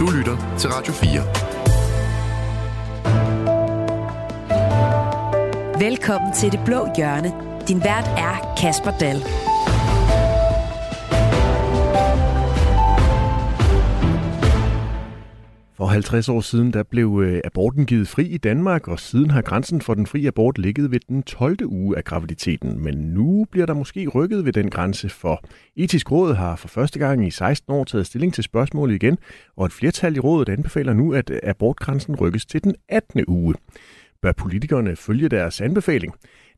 Du lytter til Radio 4. Velkommen til Det Blå Hjørne. Din vært er Kasper Dahl. For 50 år siden der blev øh, aborten givet fri i Danmark, og siden har grænsen for den frie abort ligget ved den 12. uge af graviditeten. Men nu bliver der måske rykket ved den grænse, for Etisk Råd har for første gang i 16 år taget stilling til spørgsmålet igen, og et flertal i rådet anbefaler nu, at abortgrænsen rykkes til den 18. uge. Bør politikerne følge deres anbefaling?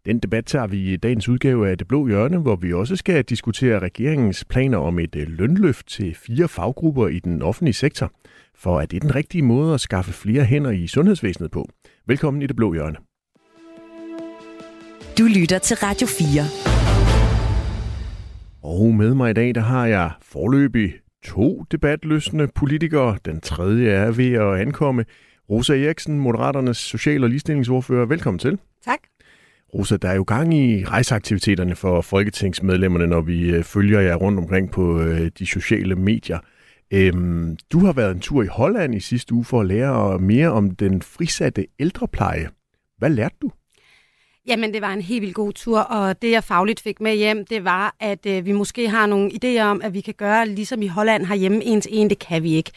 Den debat tager vi i dagens udgave af Det Blå Hjørne, hvor vi også skal diskutere regeringens planer om et øh, lønløft til fire faggrupper i den offentlige sektor. For er det den rigtige måde at skaffe flere hænder i sundhedsvæsenet på? Velkommen i Det Blå Hjørne. Du lytter til Radio 4. Og med mig i dag, der har jeg forløbig to debatløsende politikere. Den tredje er ved at ankomme. Rosa Eriksen, Moderaternes social- og ligestillingsordfører. Velkommen til. Tak. Rosa, der er jo gang i rejseaktiviteterne for folketingsmedlemmerne, når vi øh, følger jer rundt omkring på øh, de sociale medier. Øhm, du har været en tur i Holland i sidste uge for at lære mere om den frisatte ældrepleje. Hvad lærte du? Jamen, det var en helt vildt god tur, og det jeg fagligt fik med hjem, det var, at øh, vi måske har nogle idéer om, at vi kan gøre ligesom i Holland herhjemme en til en. Det kan vi ikke.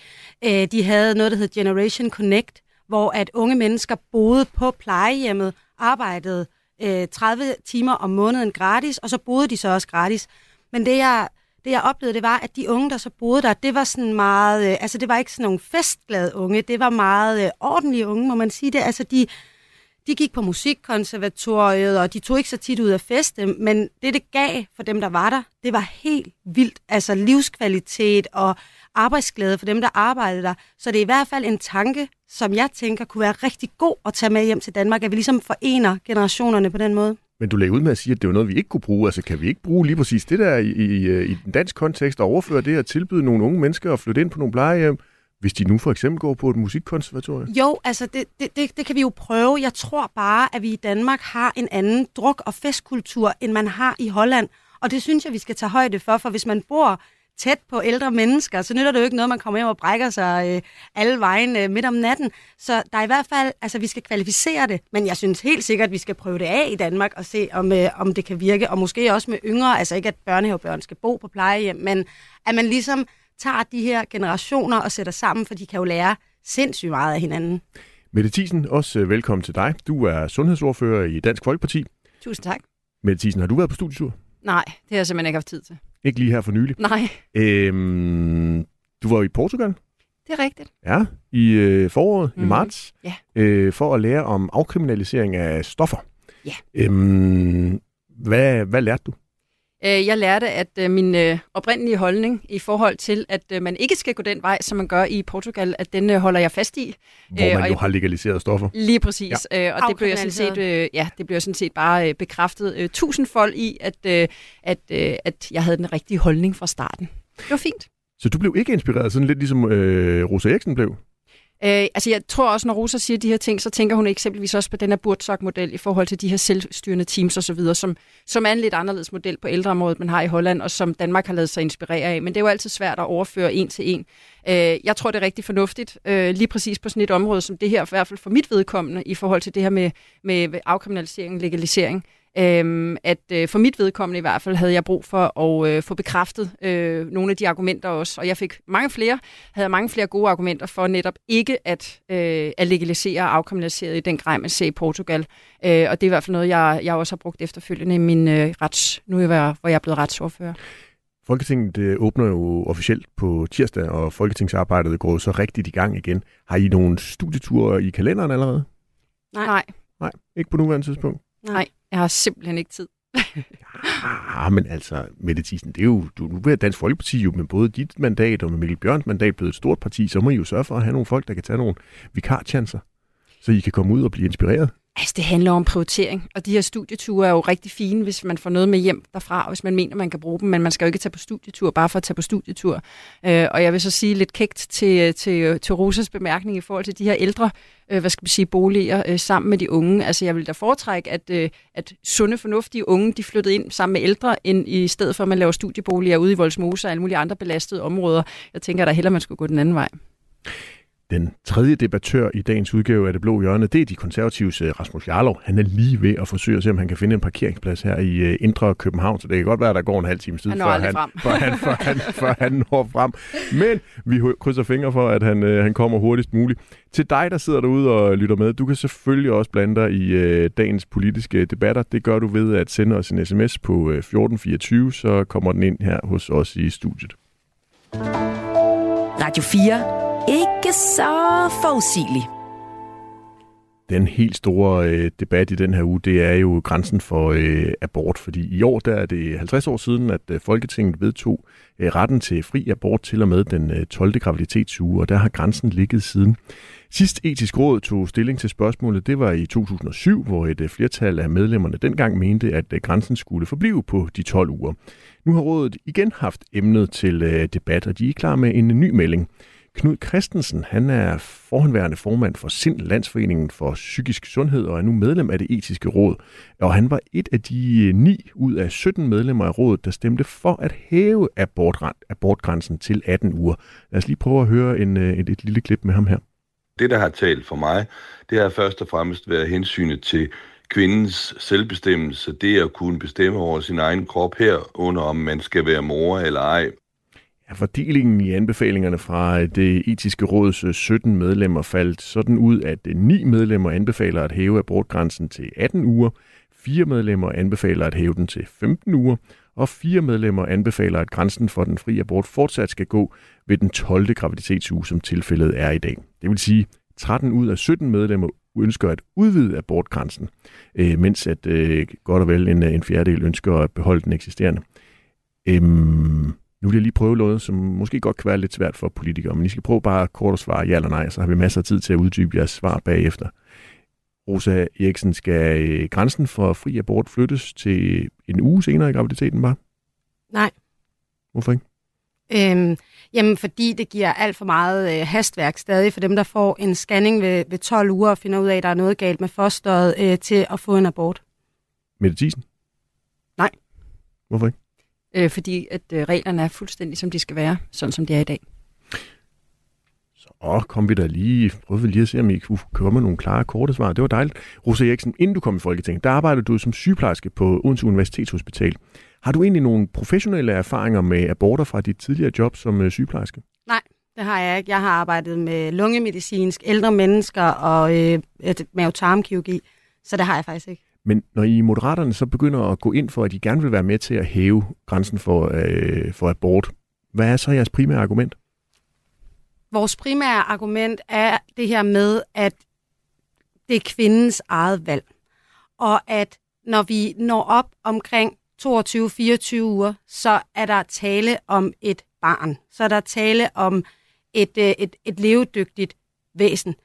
Øh, de havde noget, der hed Generation Connect, hvor at unge mennesker boede på plejehjemmet, arbejdede øh, 30 timer om måneden gratis, og så boede de så også gratis. Men det jeg, det jeg oplevede, det var, at de unge, der så boede der, det var sådan meget, øh, altså det var ikke sådan nogle festglade unge, det var meget øh, ordentlige unge, må man sige det. Altså de, de gik på musikkonservatoriet, og de tog ikke så tit ud af feste, men det, det gav for dem, der var der, det var helt vildt. Altså livskvalitet og arbejdsglæde for dem, der arbejdede der. Så det er i hvert fald en tanke, som jeg tænker kunne være rigtig god at tage med hjem til Danmark, at vi ligesom forener generationerne på den måde. Men du lagde ud med at sige, at det var noget, vi ikke kunne bruge. Altså kan vi ikke bruge lige præcis det der i, i, i den dansk kontekst og overføre det at tilbyde nogle unge mennesker at flytte ind på nogle plejehjem, hvis de nu for eksempel går på et musikkonservatorium? Jo, altså det, det, det, det kan vi jo prøve. Jeg tror bare, at vi i Danmark har en anden druk- og festkultur, end man har i Holland. Og det synes jeg, vi skal tage højde for, for hvis man bor tæt på ældre mennesker, så nytter det jo ikke noget, man kommer hjem og brækker sig øh, alle vejen øh, midt om natten. Så der er i hvert fald, altså vi skal kvalificere det, men jeg synes helt sikkert, at vi skal prøve det af i Danmark og se, om, øh, om det kan virke, og måske også med yngre, altså ikke at børnehavebørn skal bo på plejehjem, men at man ligesom tager de her generationer og sætter sammen, for de kan jo lære sindssygt meget af hinanden. Mette Thiesen, også øh, velkommen til dig. Du er sundhedsordfører i Dansk Folkeparti. Tusind tak. Mette Thiesen, har du været på studietur? Nej, det har jeg simpelthen ikke haft tid til. Ikke lige her for nylig? Nej. Øhm, du var jo i Portugal? Det er rigtigt. Ja, i øh, foråret, mm. i Mhm. marts, Ja. øh, for at lære om afkriminalisering af stoffer. Ja. Øhm, hvad, hvad lærte du? Øh, Jeg lærte, at øh, min øh, oprindelige holdning i forhold til, at man ikke skal gå den vej, som man gør i Portugal, at den holder jeg fast i. Hvor man og jo jeg- har legaliseret stoffer. Lige præcis. Ja. Og det blev jeg sådan set, ja, det blev jeg sådan set bare bekræftet tusindfold i, at, at, at jeg havde den rigtige holdning fra starten. Det var fint. Så du blev ikke inspireret, sådan lidt ligesom øh, Rosa Eriksen blev? Øh, altså jeg tror også, når Rosa siger de her ting, så tænker hun eksempelvis også på den her Burtsok-model i forhold til de her selvstyrende teams osv., som, som er en lidt anderledes model på ældreområdet, man har i Holland, og som Danmark har lavet sig inspirere af. Men det er jo altid svært at overføre en til en. Øh, jeg tror, det er rigtig fornuftigt, øh, lige præcis på sådan et område som det her, i hvert fald for mit vedkommende, i forhold til det her med, med afkriminalisering, legalisering. Øhm, at øh, for mit vedkommende i hvert fald havde jeg brug for at øh, få bekræftet øh, nogle af de argumenter også, og jeg fik mange flere, havde mange flere gode argumenter for netop ikke at, øh, at legalisere og afkriminalisere i den grad, man ser i Portugal. Øh, og det er i hvert fald noget, jeg, jeg også har brugt efterfølgende i min øh, rets, nu er jeg, hvor jeg er blevet retsordfører. Folketinget øh, åbner jo officielt på tirsdag, og folketingsarbejdet går så rigtigt i gang igen. Har I nogle studieture i kalenderen allerede? Nej. Nej, Nej, ikke på nuværende tidspunkt. Nej, jeg har simpelthen ikke tid. Ah, men altså, Mette Thiesen, det er jo, du, nu er Dansk Folkeparti jo med både dit mandat og med Mikkel Bjørns mandat blevet et stort parti, så må I jo sørge for at have nogle folk, der kan tage nogle vikarchancer, så I kan komme ud og blive inspireret. Altså, det handler om prioritering, og de her studieture er jo rigtig fine, hvis man får noget med hjem derfra, og hvis man mener, man kan bruge dem, men man skal jo ikke tage på studietur, bare for at tage på studietur. Øh, og jeg vil så sige lidt kægt til, til, til Rosas bemærkning i forhold til de her ældre, øh, hvad skal man sige, boliger øh, sammen med de unge. Altså, jeg vil da foretrække, at, øh, at sunde, fornuftige unge, de flyttede ind sammen med ældre, end i stedet for, at man laver studieboliger ude i Voldsmose og alle mulige andre belastede områder. Jeg tænker, at der hellere, man skulle gå den anden vej. Den tredje debattør i dagens udgave af Det Blå Hjørne, det er de konservatives øh, Rasmus Jarlov. Han er lige ved at forsøge at se, om han kan finde en parkeringsplads her i uh, Indre København, så det kan godt være, at der går en halv time tid, før han, før, han, før, han, før han når frem. Men vi krydser fingre for, at han, uh, han kommer hurtigst muligt. Til dig, der sidder derude og lytter med, du kan selvfølgelig også blande dig i dagens politiske debatter. Det gør du ved at sende os en sms på uh, 1424, så kommer den ind her hos os i studiet. Radio 4 ikke så forudsigelig. Den helt store øh, debat i den her uge, det er jo grænsen for øh, abort, fordi i år der er det 50 år siden, at øh, Folketinget vedtog øh, retten til fri abort til og med den øh, 12. graviditetsuge, og der har grænsen ligget siden. Sidst etisk råd tog stilling til spørgsmålet, det var i 2007, hvor et øh, flertal af medlemmerne dengang mente, at øh, grænsen skulle forblive på de 12 uger. Nu har rådet igen haft emnet til øh, debat, og de er klar med en ny melding. Knud Christensen, han er forhenværende formand for Sind Landsforeningen for Psykisk Sundhed og er nu medlem af det etiske råd. Og han var et af de øh, 9 ud af 17 medlemmer af rådet, der stemte for at hæve abortgrænsen til 18 uger. Lad os lige prøve at høre en, øh, et, et lille klip med ham her. Det, der har talt for mig, det har først og fremmest været hensynet til kvindens selvbestemmelse, det at kunne bestemme over sin egen krop her, under om man skal være mor eller ej. Ja, fordelingen i anbefalingerne fra øh, det etiske råds øh, 17 medlemmer faldt sådan ud, at øh, 9 medlemmer anbefaler at hæve abortgrænsen til 18 uger, 4 medlemmer anbefaler at hæve den til 15 uger, og fire medlemmer anbefaler, at grænsen for den frie abort fortsat skal gå ved den 12. graviditetsuge, som tilfældet er i dag. Det vil sige, 13 ud af 17 medlemmer ønsker at udvide abortgrænsen, øh, mens at godt og vel en, en fjerdedel ønsker at beholde den eksisterende. Øhm, nu vil jeg lige prøve noget, som måske godt kan være lidt svært for politikere, men I skal prøve bare kort at svare ja eller nej, så har vi masser af tid til at uddybe jeres svar bagefter. Rosa Eriksen, skal øh, grænsen for fri abort flyttes til en uge senere i graviditeten bare? Nej. Hvorfor ikke? Øhm, jamen, fordi det giver alt for meget øh, hastværk stadig for dem, der får en scanning ved, ved 12 uger og finder ud af, at der er noget galt med fosteret øh, til at få en abort. Mette Thiesen? Nej. Hvorfor ikke? Øh, fordi at øh, reglerne er fuldstændig, som de skal være, sådan som de er i dag. Så kom vi da lige, prøvede lige at se, om I kunne komme med nogle klare, korte svar. Det var dejligt. Rosa Eriksen, inden du kom i Folketinget, der arbejdede du som sygeplejerske på Odense Universitetshospital. Har du egentlig nogle professionelle erfaringer med aborter fra dit tidligere job som øh, sygeplejerske? Nej, det har jeg ikke. Jeg har arbejdet med lungemedicinsk, ældre mennesker og øh, mavetarmkirurgi, så det har jeg faktisk ikke. Men når I moderaterne så begynder at gå ind for, at I gerne vil være med til at hæve grænsen for, øh, for abort, hvad er så jeres primære argument? Vores primære argument er det her med, at det er kvindens eget valg. Og at når vi når op omkring 22-24 uger, så er der tale om et barn. Så er der tale om et, øh, et, et levedygtigt væsen.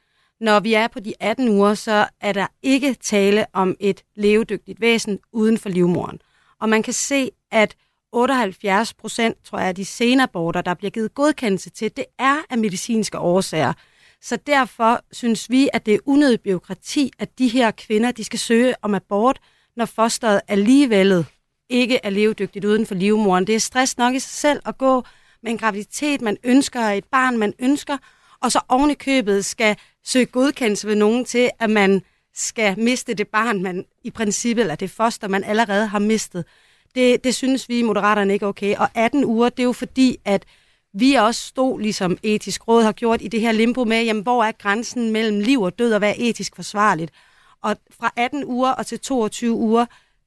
Når vi er på de 18 uger, så er der ikke tale om et levedygtigt væsen uden for livmoren. Og man kan se, at 78 procent, tror jeg, af de senaborter, der bliver givet godkendelse til, det er af medicinske årsager. Så derfor synes vi, at det er unødigt byråkrati, at de her kvinder, de skal søge om abort, når fosteret alligevel ikke er levedygtigt uden for livmoren. Det er stress nok i sig selv at gå med en graviditet, man ønsker, et barn, man ønsker, og så oven i købet skal søge godkendelse ved nogen til, at man skal miste det barn, man i princippet, eller det foster, man allerede har mistet. Det, det synes vi i Moderaterne ikke er okay. Og 18 uger, det er jo fordi, at vi også stod, ligesom etisk råd har gjort, i det her limbo med, jamen, hvor er grænsen mellem liv og død, og hvad er etisk forsvarligt? Og fra 18 uger og til 22 uger,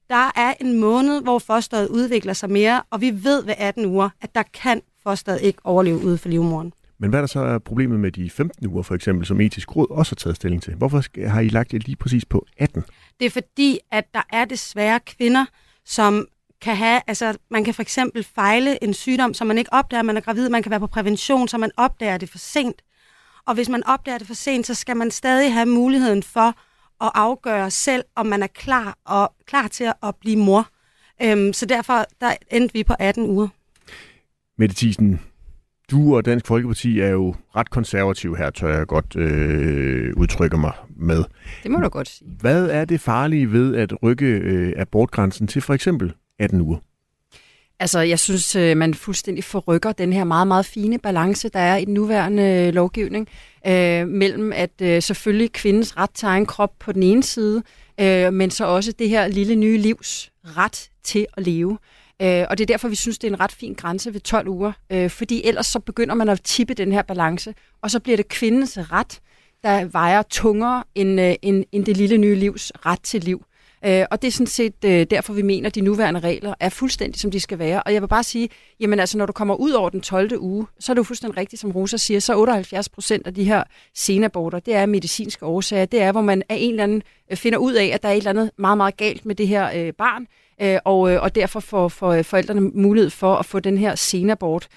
der er en måned, hvor fosteret udvikler sig mere, og vi ved ved 18 uger, at der kan fosteret ikke overleve ude for livmoren. Men hvad er der så er problemet med de 15 uger, for eksempel, som etisk råd også har taget stilling til? Hvorfor har I lagt det lige præcis på 18? Det er fordi, at der er desværre kvinder, som kan have, altså man kan for eksempel fejle en sygdom, som man ikke opdager, man er gravid. Man kan være på prævention, så man opdager det for sent. Og hvis man opdager det for sent, så skal man stadig have muligheden for at afgøre selv, om man er klar og klar til at blive mor. Øhm, så derfor der endte vi på 18 uger. Mette Thiesen, du og Dansk Folkeparti er jo ret konservativ her, tør jeg godt øh, udtrykke mig med. Det må du godt sige. Hvad er det farlige ved at rykke øh, abortgrænsen til for eksempel 18 uger? Altså, jeg synes, øh, man fuldstændig forrykker den her meget, meget fine balance, der er i den nuværende øh, lovgivning, øh, mellem at øh, selvfølgelig kvindens ret til egen krop på den ene side, øh, men så også det her lille nye livs ret til at leve. Øh, og det er derfor, vi synes, det er en ret fin grænse ved 12 uger, øh, fordi ellers så begynder man at tippe den her balance, og så bliver det kvindens ret, der vejer tungere end, øh, end, end det lille nye livs ret til liv. Øh, og det er sådan set øh, derfor, vi mener, at de nuværende regler er fuldstændig, som de skal være. Og jeg vil bare sige, jamen altså, når du kommer ud over den 12. uge, så er det jo fuldstændig rigtigt, som Rosa siger, så 78 procent af de her senaborter, det er medicinske årsager. Det er, hvor man af en eller anden finder ud af, at der er et eller andet meget, meget galt med det her øh, barn, øh, og, øh, og derfor får for øh, forældrene mulighed for at få den her senabort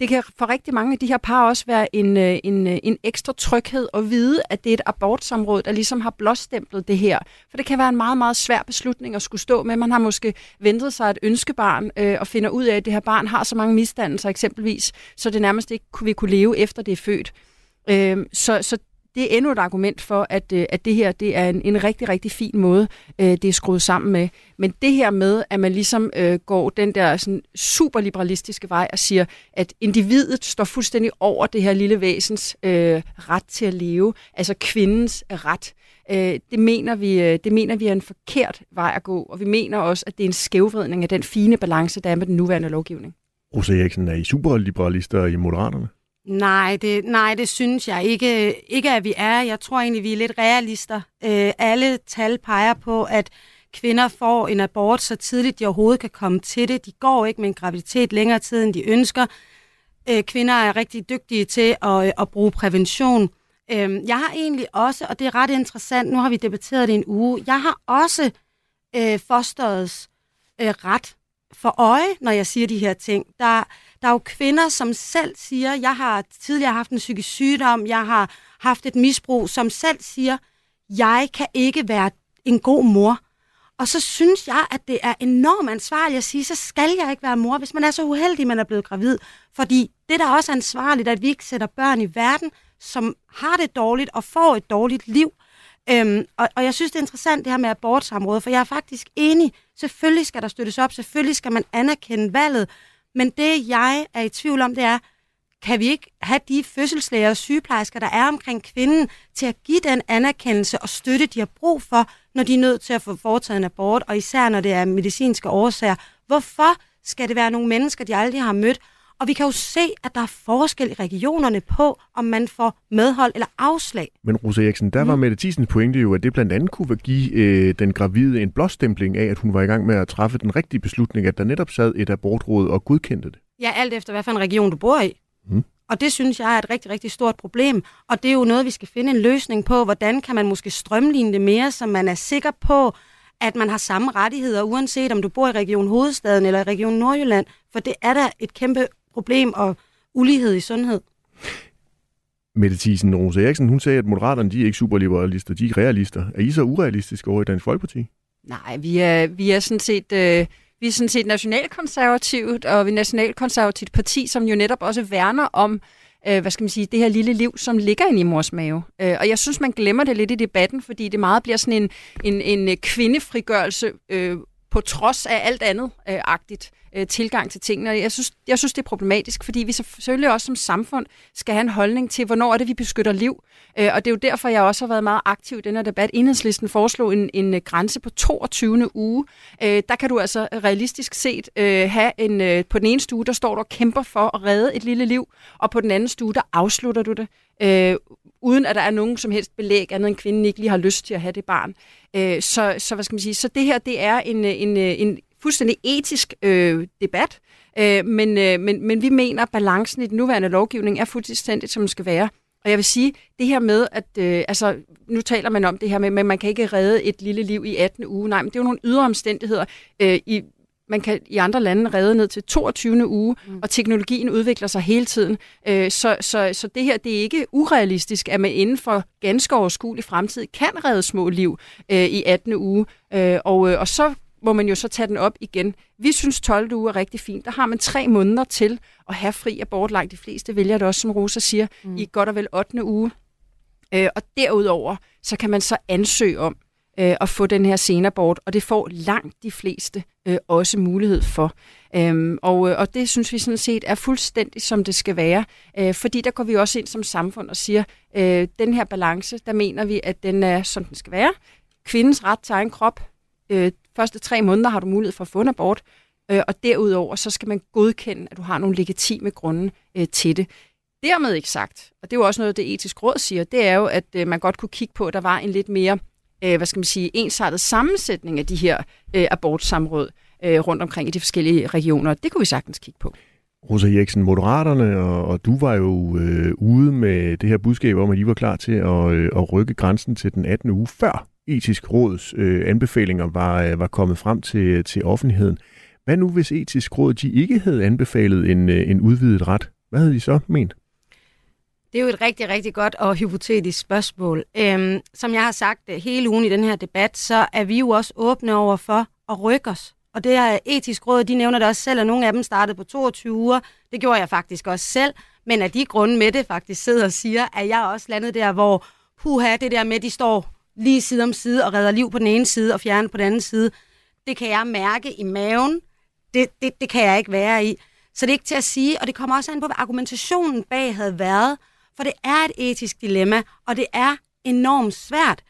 det kan for rigtig mange af de her par også være en, øh, en, øh, en ekstra tryghed at vide, at det er et abortsområde, der ligesom har blåstemplet det her. For det kan være en meget, meget svær beslutning at skulle stå med. Man har måske ventet sig et ønskebarn øh, og finder ud af, at det her barn har så mange misdannelser eksempelvis, så det nærmest ikke vil kunne leve efter det er født. Øh, så, så det er endnu et argument for, at, øh, at det her det er en, en rigtig, rigtig fin måde, øh, det er skruet sammen med. Men det her med, at man ligesom øh, går den der sådan, superliberalistiske vej og siger, at individet står fuldstændig over det her lille væsens øh, ret til at leve, altså kvindens øh, ret, øh, det, mener vi, øh, det mener vi er en forkert vej at gå, og vi mener også, at det er en skævvridning af den fine balance, der er med den nuværende lovgivning. Rosa Eriksen, er I superliberalister i Moderaterne? Nej, det, nej, det synes jeg ikke, ikke, at vi er. Jeg tror egentlig, vi er lidt realister. Øh, alle tal peger på, at kvinder får en abort så tidligt, de overhovedet kan komme til det. De går ikke med en graviditet længere tid, end de ønsker. Øh, kvinder er rigtig dygtige til at, øh, at bruge prævention. Øh, jeg har egentlig også, og det er ret interessant, nu har vi debatteret det en uge, jeg har også øh, fosterets øh, ret for øje, når jeg siger de her ting. Der, der er jo kvinder, som selv siger, jeg har tidligere haft en psykisk sygdom, jeg har haft et misbrug, som selv siger, jeg kan ikke være en god mor. Og så synes jeg, at det er enormt ansvarligt at sige, så skal jeg ikke være mor, hvis man er så uheldig, man er blevet gravid. Fordi det er også også ansvarligt, at vi ikke sætter børn i verden, som har det dårligt og får et dårligt liv. Øhm, og, og jeg synes, det er interessant det her med abortsamrådet, for jeg er faktisk enig. Selvfølgelig skal der støttes op, selvfølgelig skal man anerkende valget, men det, jeg er i tvivl om, det er, kan vi ikke have de fødselslæger og sygeplejersker, der er omkring kvinden, til at give den anerkendelse og støtte, de har brug for, når de er nødt til at få foretaget en abort, og især når det er medicinske årsager. Hvorfor skal det være nogle mennesker, de aldrig har mødt, og vi kan jo se, at der er forskel i regionerne på, om man får medhold eller afslag. Men Rosa Eriksen, der var mm. Mette Thiesens pointe jo, at det blandt andet kunne give øh, den gravide en blåstempling af, at hun var i gang med at træffe den rigtige beslutning, at der netop sad et abortråd og godkendte det. Ja, alt efter hvad for en region du bor i. Mm. Og det synes jeg er et rigtig, rigtig stort problem. Og det er jo noget, vi skal finde en løsning på. Hvordan kan man måske strømligne det mere, så man er sikker på, at man har samme rettigheder, uanset om du bor i Region Hovedstaden eller i Region Nordjylland. For det er da et kæmpe problem og ulighed i sundhed. Mette Thiesen Rose Eriksen, hun sagde, at moderaterne de er ikke superliberalister, de er realister. Er I så urealistiske over i Dansk Folkeparti? Nej, vi er, vi er sådan set... Øh vi er sådan set nationalkonservativt, og vi er nationalkonservativt parti, som jo netop også værner om, øh, hvad skal man sige, det her lille liv, som ligger inde i mors mave. Øh, og jeg synes, man glemmer det lidt i debatten, fordi det meget bliver sådan en, en, en kvindefrigørelse øh, på trods af alt andet øh, agtigt øh, tilgang til tingene. Jeg synes, jeg synes, det er problematisk, fordi vi selvfølgelig også som samfund skal have en holdning til, hvornår er det, vi beskytter liv. Øh, og det er jo derfor, jeg også har været meget aktiv i den her debat. Enhedslisten foreslog en, en øh, grænse på 22. uge. Øh, der kan du altså realistisk set øh, have en, øh, på den ene stue, der står du og kæmper for at redde et lille liv, og på den anden stue, der afslutter du det. Øh, uden at der er nogen som helst belæg, andet end kvinden ikke lige har lyst til at have det barn. Øh, så, så hvad skal man sige, så det her, det er en, øh, en, øh, en fuldstændig etisk øh, debat, øh, men, øh, men, men vi mener, at balancen i den nuværende lovgivning er fuldstændig, som den skal være. Og jeg vil sige, det her med, at øh, altså, nu taler man om det her med, at man kan ikke redde et lille liv i 18 uge. Nej, men det er jo nogle ydre omstændigheder. Øh, i, man kan i andre lande redde ned til 22. uge, mm. og teknologien udvikler sig hele tiden. Øh, så, så, så det her, det er ikke urealistisk, at man inden for ganske overskuelig fremtid kan redde små liv øh, i 18. uge. Øh, og, øh, og så må man jo så tage den op igen. Vi synes 12 uger er rigtig fint. Der har man tre måneder til at have fri abort. Langt de fleste vælger det også, som Rosa siger, mm. i godt og vel 8. uge. Øh, og derudover, så kan man så ansøge om øh, at få den her senabort, og det får langt de fleste øh, også mulighed for. Øhm, og, øh, og det synes vi sådan set er fuldstændig som det skal være, øh, fordi der går vi også ind som samfund og siger, øh, den her balance, der mener vi, at den er som den skal være. Kvindens ret til egen krop, øh, første tre måneder har du mulighed for at få en abort, øh, og derudover så skal man godkende, at du har nogle legitime grunde øh, til det. Dermed ikke sagt, og det er jo også noget, det etiske råd siger, det er jo, at øh, man godt kunne kigge på, at der var en lidt mere, øh, hvad skal man sige, ensartet sammensætning af de her øh, abortsamråd øh, rundt omkring i de forskellige regioner. Det kunne vi sagtens kigge på. Rosa Eriksen, Moderaterne, og, og du var jo øh, ude med det her budskab om, at I var klar til at, øh, at rykke grænsen til den 18. uge, før etisk råds øh, anbefalinger var, øh, var kommet frem til, til offentligheden. Hvad nu, hvis etisk råd de ikke havde anbefalet en, øh, en udvidet ret? Hvad havde de så ment? Det er jo et rigtig, rigtig godt og hypotetisk spørgsmål. Øhm, som jeg har sagt øh, hele ugen i den her debat, så er vi jo også åbne over for at rykke os. Og det er etisk råd, de nævner det også selv, at nogle af dem startede på 22 uger. Det gjorde jeg faktisk også selv. Men af de grunde med det faktisk sidder og siger, at jeg også landet der, hvor puha, det der med, de står lige side om side og redder liv på den ene side og fjerner på den anden side, det kan jeg mærke i maven. Det, det, det kan jeg ikke være i. Så det er ikke til at sige, og det kommer også an på, hvad argumentationen bag havde været. For det er et etisk dilemma, og det er enormt svært.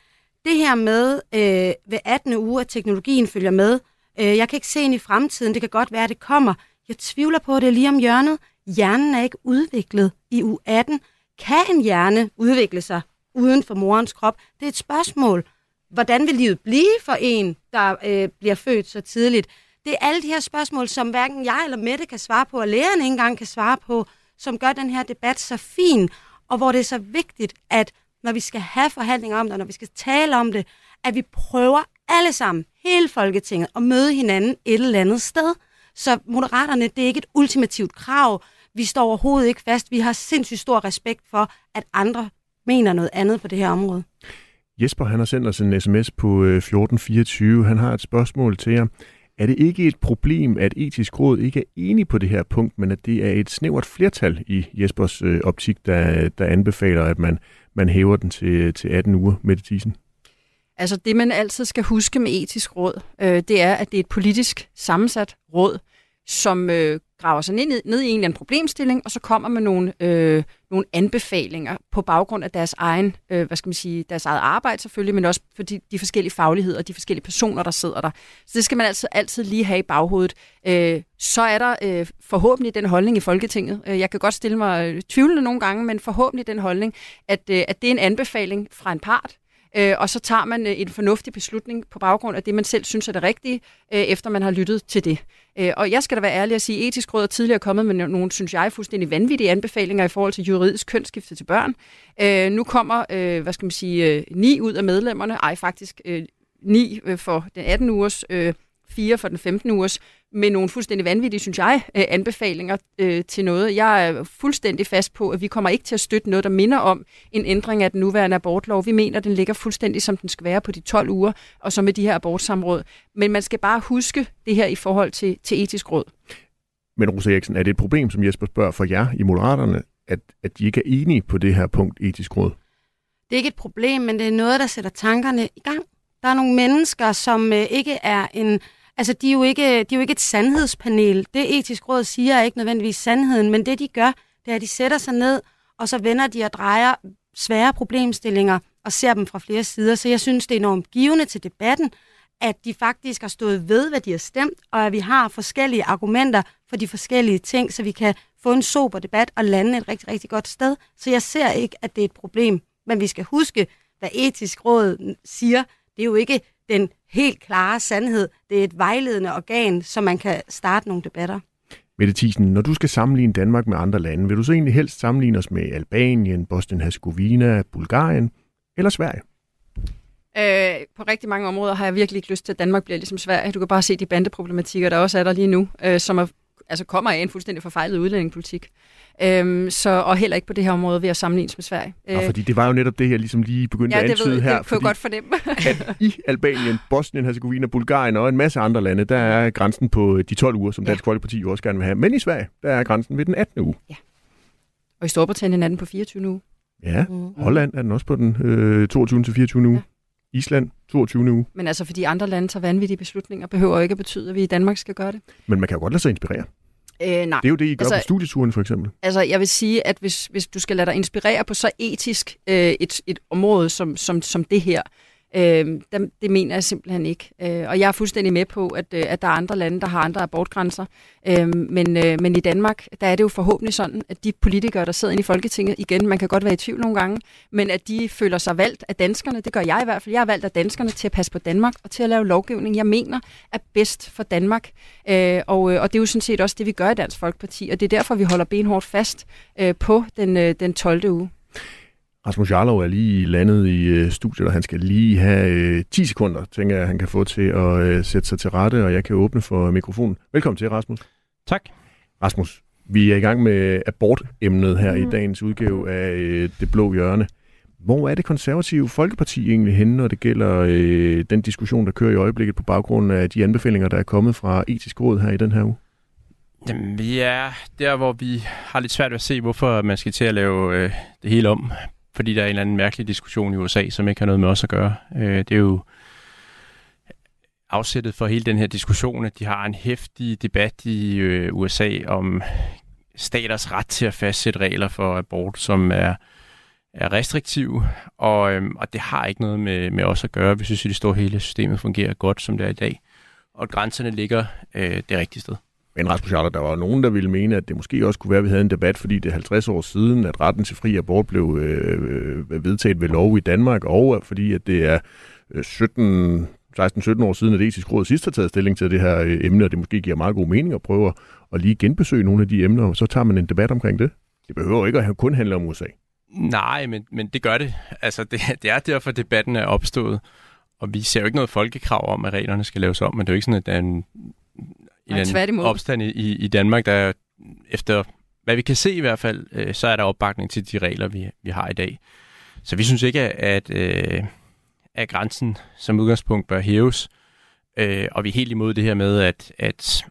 Det her med øh, ved 18. uge, at teknologien følger med. Øh, jeg kan ikke se ind i fremtiden. Det kan godt være, at det kommer. Jeg tvivler på, at det er lige om hjørnet. Hjernen er ikke udviklet i u 18. Kan en hjerne udvikle sig uden for morens krop? Det er et spørgsmål. Hvordan vil livet blive for en, der øh, bliver født så tidligt? Det er alle de her spørgsmål, som hverken jeg eller Mette kan svare på, og lægerne ikke engang kan svare på, som gør den her debat så fin og hvor det er så vigtigt, at når vi skal have forhandlinger om det, og når vi skal tale om det, at vi prøver alle sammen, hele Folketinget, at møde hinanden et eller andet sted. Så moderaterne, det er ikke et ultimativt krav. Vi står overhovedet ikke fast. Vi har sindssygt stor respekt for, at andre mener noget andet på det her område. Jesper, han har sendt os en sms på 1424. Øh, han har et spørgsmål til jer. Er det ikke et problem, at etisk råd ikke er enige på det her punkt, men at det er et snævert flertal i Jespers øh, optik, der, der anbefaler, at man, man hæver den til, til 18 uger, med Thyssen? Altså det, man altid skal huske med etisk råd, øh, det er, at det er et politisk sammensat råd, som øh, graver sig ned, ned i en eller anden problemstilling, og så kommer med nogle, øh, nogle anbefalinger på baggrund af deres egen, øh, hvad skal man sige, deres eget arbejde selvfølgelig, men også for de, de forskellige fagligheder og de forskellige personer, der sidder der. Så det skal man altså altid lige have i baghovedet. Øh, så er der øh, forhåbentlig den holdning i Folketinget. Øh, jeg kan godt stille mig øh, tvivlende nogle gange, men forhåbentlig den holdning, at, øh, at det er en anbefaling fra en part, øh, og så tager man øh, en fornuftig beslutning på baggrund af det, man selv synes er det rigtige, øh, efter man har lyttet til det. Øh, og jeg skal da være ærlig at sige, at etisk råd er tidligere kommet med nogle, synes jeg, fuldstændig vanvittige anbefalinger i forhold til juridisk kønsskifte til børn. Øh, nu kommer, øh, hvad skal man sige, øh, ni ud af medlemmerne, ej faktisk øh, ni øh, for den 18 ugers, øh, fire for den 15 ugers, med nogle fuldstændig vanvittige, synes jeg, øh, anbefalinger øh, til noget. Jeg er fuldstændig fast på, at vi kommer ikke til at støtte noget, der minder om en ændring af den nuværende abortlov. Vi mener, at den ligger fuldstændig, som den skal være på de 12 uger, og så med de her abortsamråd. Men man skal bare huske det her i forhold til, til etisk råd. Men Rosa Eriksen, er det et problem, som Jesper spørger for jer i Moderaterne, at, at de ikke er enige på det her punkt, etisk råd? Det er ikke et problem, men det er noget, der sætter tankerne i gang. Der er nogle mennesker, som øh, ikke er en Altså, de er, jo ikke, de er jo ikke et sandhedspanel. Det etisk råd siger er ikke nødvendigvis sandheden, men det de gør, det er, at de sætter sig ned, og så vender de og drejer svære problemstillinger og ser dem fra flere sider. Så jeg synes, det er enormt givende til debatten, at de faktisk har stået ved, hvad de har stemt, og at vi har forskellige argumenter for de forskellige ting, så vi kan få en sober debat og lande et rigtig, rigtig godt sted. Så jeg ser ikke, at det er et problem. Men vi skal huske, hvad etisk råd siger. Det er jo ikke den helt klare sandhed. Det er et vejledende organ, så man kan starte nogle debatter. Mette Thiesen, når du skal sammenligne Danmark med andre lande, vil du så egentlig helst sammenligne os med Albanien, Bosnien-Herzegovina, Bulgarien eller Sverige? Øh, på rigtig mange områder har jeg virkelig ikke lyst til, at Danmark bliver ligesom Sverige. Du kan bare se de bandeproblematikker, der også er der lige nu, øh, som er, altså kommer af en fuldstændig forfejlet udlændingepolitik. Øhm, så, og heller ikke på det her område ved at sammenlignes med Sverige. Ja, fordi det var jo netop det, jeg ligesom lige begyndte ja, at antyde ved, her. det kunne godt fornemme. at i Albanien, Bosnien, Herzegovina, Bulgarien og en masse andre lande, der er grænsen på de 12 uger, som Dansk ja. Folkeparti jo også gerne vil have. Men i Sverige, der er grænsen ved den 18. uge. Ja. Og i Storbritannien er den på 24 uge. Ja, mm. Holland er den også på den øh, 22. til 24. uge. Ja. Island, 22. uge. Men altså, fordi andre lande tager vanvittige beslutninger, behøver ikke at betyde, at vi i Danmark skal gøre det. Men man kan jo godt lade sig inspirere. Øh, nej. Det er jo det, I gør altså, på studieturen for eksempel. Altså, jeg vil sige, at hvis, hvis du skal lade dig inspirere på så etisk øh, et, et område som, som, som det her, øh, Øh, det mener jeg simpelthen ikke. Øh, og jeg er fuldstændig med på, at, øh, at der er andre lande, der har andre abortgrænser. Øh, men, øh, men i Danmark, der er det jo forhåbentlig sådan, at de politikere, der sidder inde i Folketinget, igen, man kan godt være i tvivl nogle gange, men at de føler sig valgt af danskerne. Det gør jeg i hvert fald. Jeg er valgt af danskerne til at passe på Danmark og til at lave lovgivning, jeg mener er bedst for Danmark. Øh, og, øh, og det er jo sådan set også det, vi gør i Dansk Folkeparti, og det er derfor, vi holder benhårdt fast øh, på den, øh, den 12. uge. Rasmus Jarlov er lige landet i øh, studiet, og han skal lige have øh, 10 sekunder, tænker jeg, han kan få til at øh, sætte sig til rette, og jeg kan åbne for mikrofonen. Velkommen til, Rasmus. Tak. Rasmus, vi er i gang med abortemnet her mm. i dagens udgave af øh, Det Blå Hjørne. Hvor er det konservative Folkeparti egentlig henne, når det gælder øh, den diskussion, der kører i øjeblikket på baggrund af de anbefalinger, der er kommet fra etisk råd her i den her uge? Jamen, vi er der, hvor vi har lidt svært ved at se, hvorfor man skal til at lave øh, det hele om. Fordi der er en eller anden mærkelig diskussion i USA, som ikke har noget med os at gøre. Øh, det er jo afsættet for hele den her diskussion, at de har en hæftig debat i øh, USA om staters ret til at fastsætte regler for abort, som er, er restriktive, og, øhm, og det har ikke noget med, med os at gøre. Vi synes, at det store hele systemet fungerer godt, som det er i dag, og at grænserne ligger øh, det rigtige sted. Men Rasmus Jarlov, der var nogen, der ville mene, at det måske også kunne være, at vi havde en debat, fordi det er 50 år siden, at retten til fri abort blev øh, øh, vedtaget ved lov i Danmark, og fordi at det er øh, 17 16-17 år siden, at etisk råd sidst har taget stilling til det her øh, emne, og det måske giver meget god mening at prøve at, lige genbesøge nogle af de emner, og så tager man en debat omkring det. Det behøver ikke at kun handle om USA. Nej, men, men det gør det. Altså, det, det er derfor, debatten er opstået. Og vi ser jo ikke noget folkekrav om, at reglerne skal laves om, men det er jo ikke sådan, at der er en, en Nej, anden tværtimod. opstand i, i Danmark, der er, efter hvad vi kan se i hvert fald, øh, så er der opbakning til de regler, vi, vi har i dag. Så vi synes ikke, at, øh, at grænsen som udgangspunkt bør hæves. Øh, og vi er helt imod det her med, at, at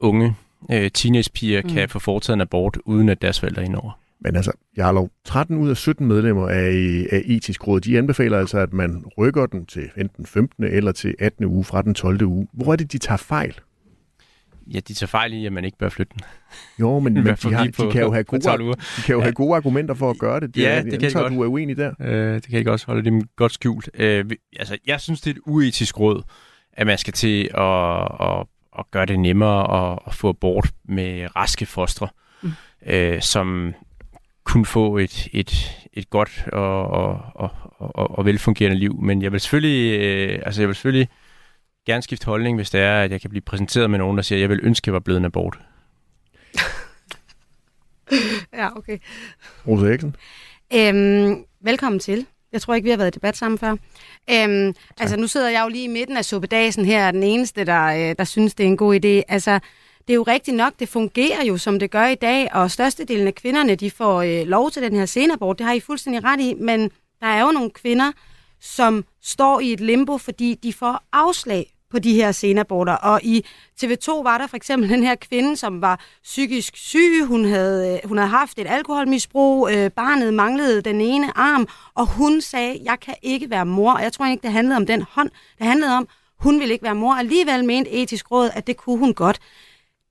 unge øh, teenagepiger mm. kan få foretaget en abort, uden at deres forældre er indover. Men altså, Jarlov, 13 ud af 17 medlemmer af, af etisk råd, de anbefaler altså, at man rykker den til enten 15. eller til 18. uge fra den 12. uge. Hvor er det, de tager fejl? Ja, de tager fejl i, at man ikke bør flytte den. Jo, men, men de, har, på- de kan jo have gode, 12 uger. de kan jo Ja. have gode argumenter for at gøre det. Ja, er- det jeg kan antager, godt. Du er uenig der. Øh, det kan ikke også holde dem godt skjult. Øh, altså, jeg synes, det er et uetisk råd, at man skal til at, at, at gøre det nemmere at, at få abort med raske fostre, mm. øh, som kunne få et, et, et godt og, og, og, og, og velfungerende liv. Men jeg vil selvfølgelig, øh, altså jeg vil selvfølgelig gerne skifte holdning, hvis det er, at jeg kan blive præsenteret med nogen, der siger, at jeg vil ønske, at jeg var blevet en abort. Ja, okay. Rosa Eriksen? Øhm, velkommen til. Jeg tror ikke, vi har været i debat sammen før. Øhm, altså, nu sidder jeg jo lige i midten af suppedagen her, og den eneste, der, øh, der synes, det er en god idé. Altså, det er jo rigtigt nok, det fungerer jo, som det gør i dag, og størstedelen af kvinderne, de får øh, lov til den her senabort. Det har I fuldstændig ret i, men der er jo nogle kvinder, som står i et limbo, fordi de får afslag på de her senaborter. Og i TV2 var der for eksempel den her kvinde, som var psykisk syg. Hun havde, øh, hun havde haft et alkoholmisbrug. Øh, barnet manglede den ene arm. Og hun sagde, jeg kan ikke være mor. Og jeg tror ikke, det handlede om den hånd. Det handlede om, hun ville ikke være mor. Alligevel mente etisk råd, at det kunne hun godt.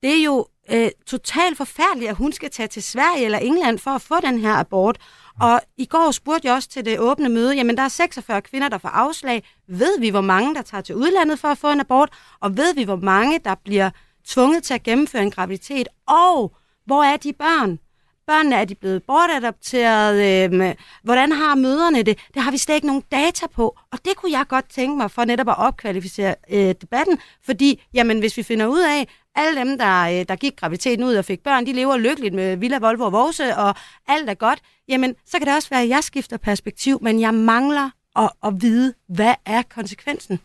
Det er jo øh, totalt forfærdeligt, at hun skal tage til Sverige eller England for at få den her abort. Og i går spurgte jeg også til det åbne møde, jamen der er 46 kvinder, der får afslag. Ved vi, hvor mange, der tager til udlandet for at få en abort? Og ved vi, hvor mange, der bliver tvunget til at gennemføre en graviditet? Og hvor er de børn? Børnene er de blevet bortadopteret? Øh, hvordan har møderne det? Det har vi slet ikke nogen data på. Og det kunne jeg godt tænke mig for netop at opkvalificere øh, debatten. Fordi, jamen, hvis vi finder ud af, alle dem, der, øh, der gik graviditeten ud og fik børn, de lever lykkeligt med Villa, Volvo og Vose, og alt er godt, jamen, så kan det også være, at jeg skifter perspektiv, men jeg mangler at, at vide, hvad er konsekvensen?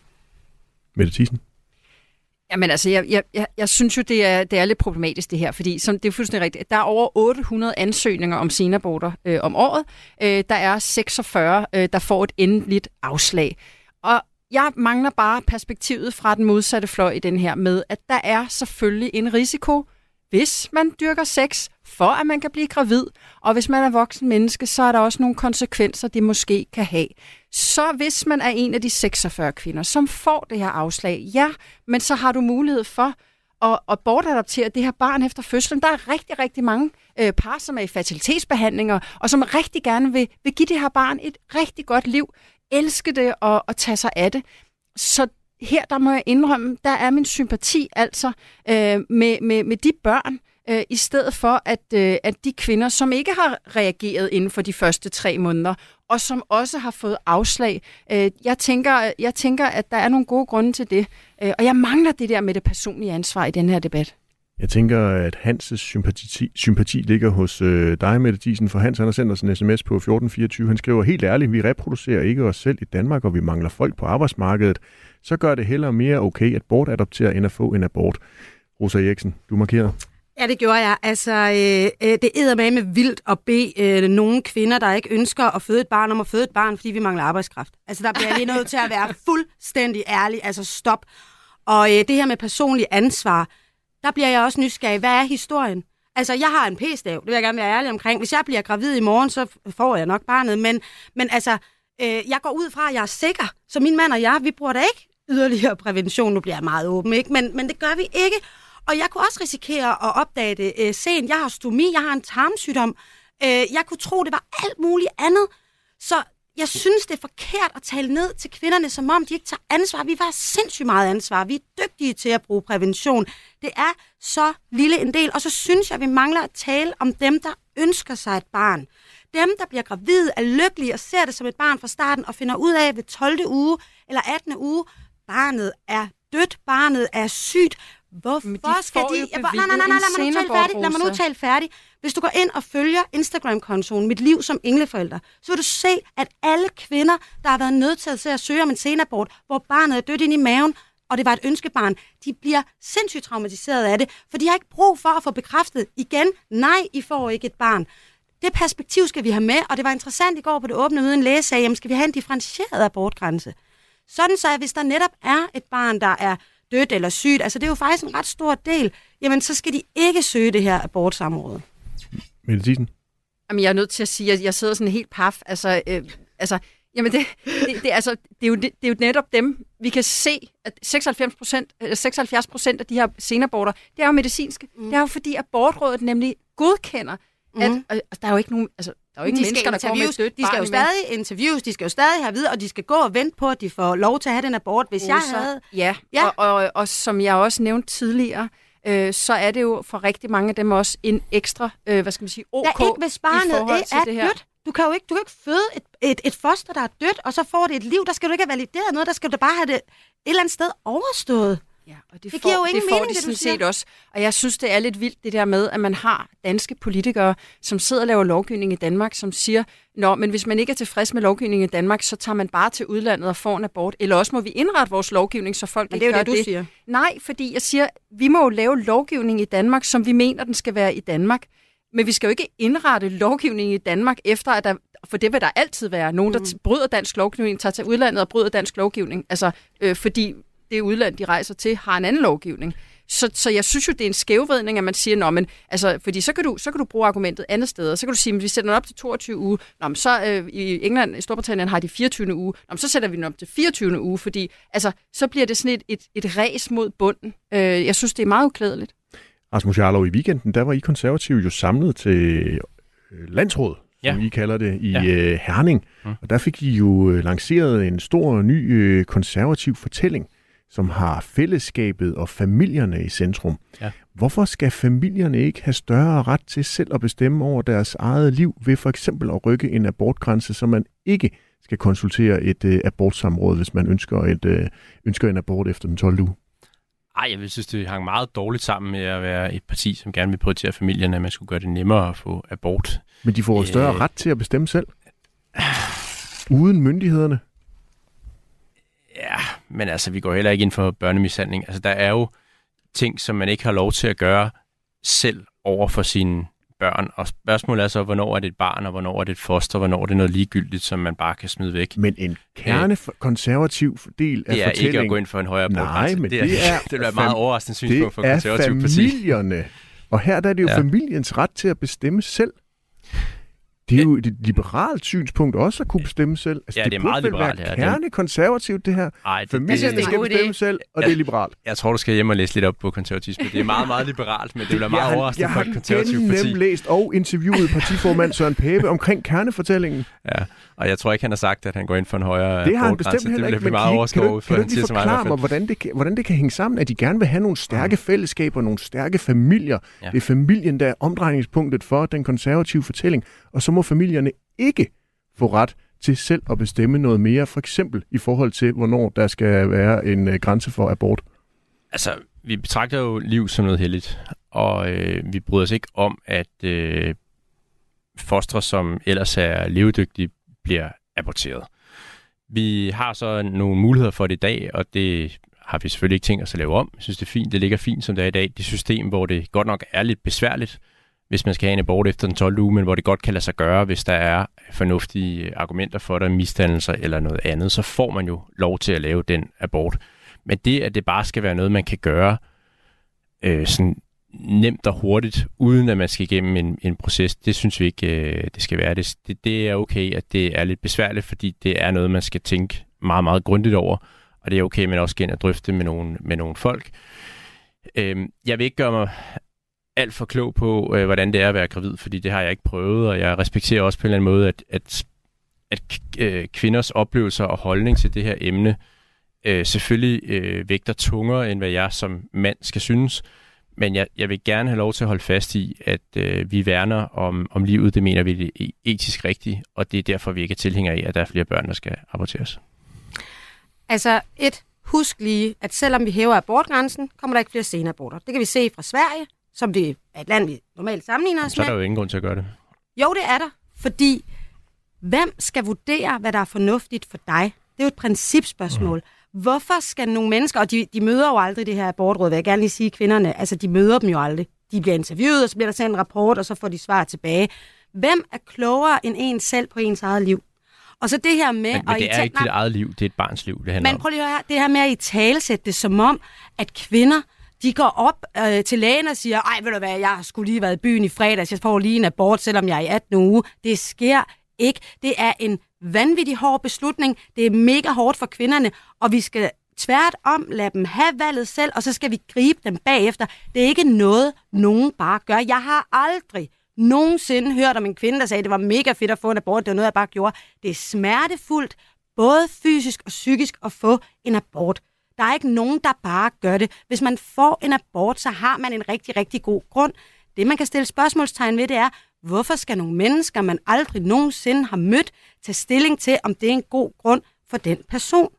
Mette Thyssen? Jamen altså, jeg, jeg, jeg, jeg synes jo, det er, det er lidt problematisk det her, fordi som, det er fuldstændig rigtigt. Der er over 800 ansøgninger om senaborter øh, om året. Øh, der er 46, øh, der får et endeligt afslag. Og jeg mangler bare perspektivet fra den modsatte fløj i den her med, at der er selvfølgelig en risiko, hvis man dyrker sex, for at man kan blive gravid, og hvis man er voksen menneske, så er der også nogle konsekvenser, det måske kan have. Så hvis man er en af de 46 kvinder, som får det her afslag, ja, men så har du mulighed for at, at bortadoptere det her barn efter fødslen. Der er rigtig, rigtig mange øh, par, som er i fertilitetsbehandlinger, og som rigtig gerne vil, vil give det her barn et rigtig godt liv, elske det og, og tage sig af det. Så her, der må jeg indrømme, der er min sympati altså øh, med, med, med de børn, øh, i stedet for at, øh, at de kvinder, som ikke har reageret inden for de første tre måneder, og som også har fået afslag. Øh, jeg, tænker, jeg tænker, at der er nogle gode grunde til det, øh, og jeg mangler det der med det personlige ansvar i den her debat. Jeg tænker, at Hans' sympati, sympati ligger hos øh, dig, Mette Thiesen, for Hans han har sendt os en sms på 1424. Han skriver helt ærligt, vi reproducerer ikke os selv i Danmark, og vi mangler folk på arbejdsmarkedet. Så gør det heller mere okay at bortadoptere, end at få en abort. Rosa Eriksen, du markerer. Ja, det gjorde jeg. Altså, øh, øh, det er med vildt at bede øh, nogle kvinder, der ikke ønsker at føde et barn, om at føde et barn, fordi vi mangler arbejdskraft. Altså, der bliver jeg lige nødt til at være fuldstændig ærlig. Altså, stop. Og øh, det her med personlig ansvar, der bliver jeg også nysgerrig. Hvad er historien? Altså, jeg har en p-stav, det vil jeg gerne være ærlig omkring. Hvis jeg bliver gravid i morgen, så får jeg nok barnet. Men, men altså, øh, jeg går ud fra, at jeg er sikker. Så min mand og jeg, vi bruger da ikke yderligere prævention. Nu bliver jeg meget åben, ikke? Men, men det gør vi ikke. Og jeg kunne også risikere at opdage det øh, sent. Jeg har stomi, jeg har en tarmsygdom. Øh, jeg kunne tro, det var alt muligt andet. Så jeg synes, det er forkert at tale ned til kvinderne, som om de ikke tager ansvar. Vi har sindssygt meget ansvar. Vi er dygtige til at bruge prævention. Det er så lille en del. Og så synes jeg, at vi mangler at tale om dem, der ønsker sig et barn. Dem, der bliver gravide, er lykkelige og ser det som et barn fra starten og finder ud af ved 12. uge eller 18. uge, barnet er dødt, barnet er sygt. Hvorfor skal de... Ja, nej, nej, nej, nej, lad mig nu tale færdig. Lad mig nu tale færdig. Hvis du går ind og følger Instagram-kontoen Mit Liv som Engleforælder, så vil du se, at alle kvinder, der har været nødt til at søge om en senabort, hvor barnet er dødt ind i maven, og det var et ønskebarn, de bliver sindssygt traumatiseret af det, for de har ikke brug for at få bekræftet igen, nej, I får ikke et barn. Det perspektiv skal vi have med, og det var interessant i går på det åbne møde, en læge sagde, jamen skal vi have en differentieret abortgrænse? Sådan så, at hvis der netop er et barn, der er dødt eller sygt, altså det er jo faktisk en ret stor del, jamen så skal de ikke søge det her abortsamråde. Mette Thiesen? Jamen jeg er nødt til at sige, at jeg sidder sådan helt paf, altså, øh, altså Jamen, det, det, det, altså, det, er jo, det, det er jo netop dem, vi kan se, at 96 procent, 76 procent af de her senaborter, det er jo medicinske. Mm. Det er jo fordi, abortrådet nemlig godkender, mm. at og, og der er jo ikke nogen, altså, der er jo ikke de mennesker, der går med dødt De skal jo stadig interviews, de skal jo stadig have videre, og de skal gå og vente på, at de får lov til at have den abort, hvis Rosa. jeg havde... Ja, ja. Og, og, og som jeg også nævnte tidligere, øh, så er det jo for rigtig mange af dem også en ekstra, øh, hvad skal man sige, OK ja, ikke hvis barnet er, er det her. dødt. Du kan jo ikke, du kan ikke føde et, et, et foster, der er dødt, og så får det et liv. Der skal du ikke have valideret noget, der skal du bare have det et eller andet sted overstået. Ja, og det, det får, giver jo ingen det får mening, de sådan set også. Og jeg synes, det er lidt vildt det der med, at man har danske politikere, som sidder og laver lovgivning i Danmark, som siger, Nå, men hvis man ikke er tilfreds med lovgivningen i Danmark, så tager man bare til udlandet og får en abort. Eller også må vi indrette vores lovgivning, så folk men det er jo det, du det. siger. Nej, fordi jeg siger, vi må jo lave lovgivning i Danmark, som vi mener, den skal være i Danmark. Men vi skal jo ikke indrette lovgivningen i Danmark efter, at der, for det vil der altid være nogen, der mm. bryder dansk lovgivning, tager til udlandet og bryder dansk lovgivning. Altså, øh, fordi det udland, de rejser til, har en anden lovgivning. Så, så jeg synes jo, det er en skævvridning, at man siger, Nå, men, altså, fordi så kan, du, så kan du bruge argumentet andet sted. Så kan du sige, at vi sætter den op til 22 uge. Nå, men så øh, i England, i Storbritannien har de 24. uge. Nå, men så sætter vi den op til 24. uge, fordi altså, så bliver det sådan et, et, et ræs mod bunden. Øh, jeg synes, det er meget uklædeligt. Rasmus Jarlov, i weekenden, der var I konservative jo samlet til øh, landsråd, som ja. I kalder det, i ja. øh, Herning. Mm. Og der fik I jo øh, lanceret en stor ny øh, konservativ fortælling, som har fællesskabet og familierne i centrum. Ja. Hvorfor skal familierne ikke have større ret til selv at bestemme over deres eget liv ved for eksempel at rykke en abortgrænse, så man ikke skal konsultere et øh, abortsamråd, hvis man ønsker, et, øh, ønsker en abort efter den 12. uge? Ej, jeg vil synes, det hang meget dårligt sammen med at være et parti, som gerne vil prioritere familierne, at man skulle gøre det nemmere at få abort. Men de får jo større øh... ret til at bestemme selv. Uden myndighederne. Ja, men altså, vi går heller ikke ind for børnemishandling. Altså, der er jo ting, som man ikke har lov til at gøre selv over for sine børn. Og spørgsmålet er så, hvornår er det et barn, og hvornår er det et foster, hvornår er det noget ligegyldigt, som man bare kan smide væk. Men en kernekonservativ del af Det er fortællingen... ikke at gå ind for en højere Nej, men det, er, det er, det er meget overraskende synspunkt for konservativ parti. Det er familierne Og her der er det jo ja. familiens ret til at bestemme selv. Det er jo et liberalt synspunkt også at kunne bestemme selv. Altså, Ja, det er burde meget liberalt, være ja. kerne konservativt, det her. Ej, det, Familien det er skal bestemme selv, og det er liberalt. Jeg tror, du skal hjem og læse lidt op på konservatisme. Det er meget, meget liberalt, men det bliver jeg meget har, overraskende jeg for har et konservativt parti. læst og interviewet partiformand Søren Pape omkring kernefortællingen. Ja, og jeg tror ikke, han har sagt, at han går ind for en højere Det har han bestemt heller Det ikke, men meget kan, kan, du, kan du lige forklare mig, hvordan det, hvordan det kan hænge sammen, at de gerne vil have nogle stærke fællesskaber, nogle stærke familier. Det er familien, der er omdrejningspunktet for den konservative fortælling, og så må familierne ikke få ret til selv at bestemme noget mere, for eksempel i forhold til, hvornår der skal være en øh, grænse for abort. Altså, vi betragter jo liv som noget heldigt, og øh, vi bryder os ikke om, at øh, fostre, som ellers er levedygtige, bliver aborteret. Vi har så nogle muligheder for det i dag, og det har vi selvfølgelig ikke tænkt os at lave om. Jeg synes, det er fint. Det ligger fint, som det er i dag. Det system, hvor det godt nok er lidt besværligt, hvis man skal have en abort efter den 12. uge, men hvor det godt kan lade sig gøre, hvis der er fornuftige argumenter for det, misdannelser eller noget andet, så får man jo lov til at lave den abort. Men det, at det bare skal være noget, man kan gøre øh, sådan nemt og hurtigt, uden at man skal igennem en, en proces, det synes vi ikke, øh, det skal være. Det, det, det er okay, at det er lidt besværligt, fordi det er noget, man skal tænke meget, meget grundigt over, og det er okay, men også igen at drøfte med nogle, med nogle folk. Øh, jeg vil ikke gøre mig alt for klog på, øh, hvordan det er at være gravid, fordi det har jeg ikke prøvet, og jeg respekterer også på en eller anden måde, at, at, at øh, kvinders oplevelser og holdning til det her emne øh, selvfølgelig øh, vægter tungere, end hvad jeg som mand skal synes. Men jeg, jeg vil gerne have lov til at holde fast i, at øh, vi værner om, om livet. Det mener vi er etisk rigtigt, og det er derfor, vi ikke er tilhængere af, at der er flere børn, der skal aborteres. Altså et, husk lige, at selvom vi hæver abortgrænsen, kommer der ikke flere senaborter. Det kan vi se fra Sverige, som det er et land, vi normalt sammenligner os Så er med. der jo ingen grund til at gøre det. Jo, det er der, fordi hvem skal vurdere, hvad der er fornuftigt for dig? Det er jo et principspørgsmål. Mm. Hvorfor skal nogle mennesker, og de, de møder jo aldrig det her abortråd, vil jeg gerne lige sige kvinderne, altså de møder dem jo aldrig. De bliver interviewet, og så bliver der sendt en rapport, og så får de svar tilbage. Hvem er klogere end en selv på ens eget liv? Og så det her med... Men, men det er ikke dit eget liv, det er et barns liv, det handler men prøv lige at høre her. Det her med at i talesætte det som om, at kvinder, de går op øh, til lægen og siger, ej, ved du hvad, jeg skulle lige været i byen i fredags, jeg får lige en abort, selvom jeg er i 18 uge. Det sker ikke. Det er en vanvittig hård beslutning. Det er mega hårdt for kvinderne, og vi skal tvært om lade dem have valget selv, og så skal vi gribe dem bagefter. Det er ikke noget, nogen bare gør. Jeg har aldrig nogensinde hørt om en kvinde, der sagde, at det var mega fedt at få en abort. Det var noget, jeg bare gjorde. Det er smertefuldt, både fysisk og psykisk, at få en abort. Der er ikke nogen, der bare gør det. Hvis man får en abort, så har man en rigtig, rigtig god grund. Det, man kan stille spørgsmålstegn ved, det er, hvorfor skal nogle mennesker, man aldrig nogensinde har mødt, tage stilling til, om det er en god grund for den person?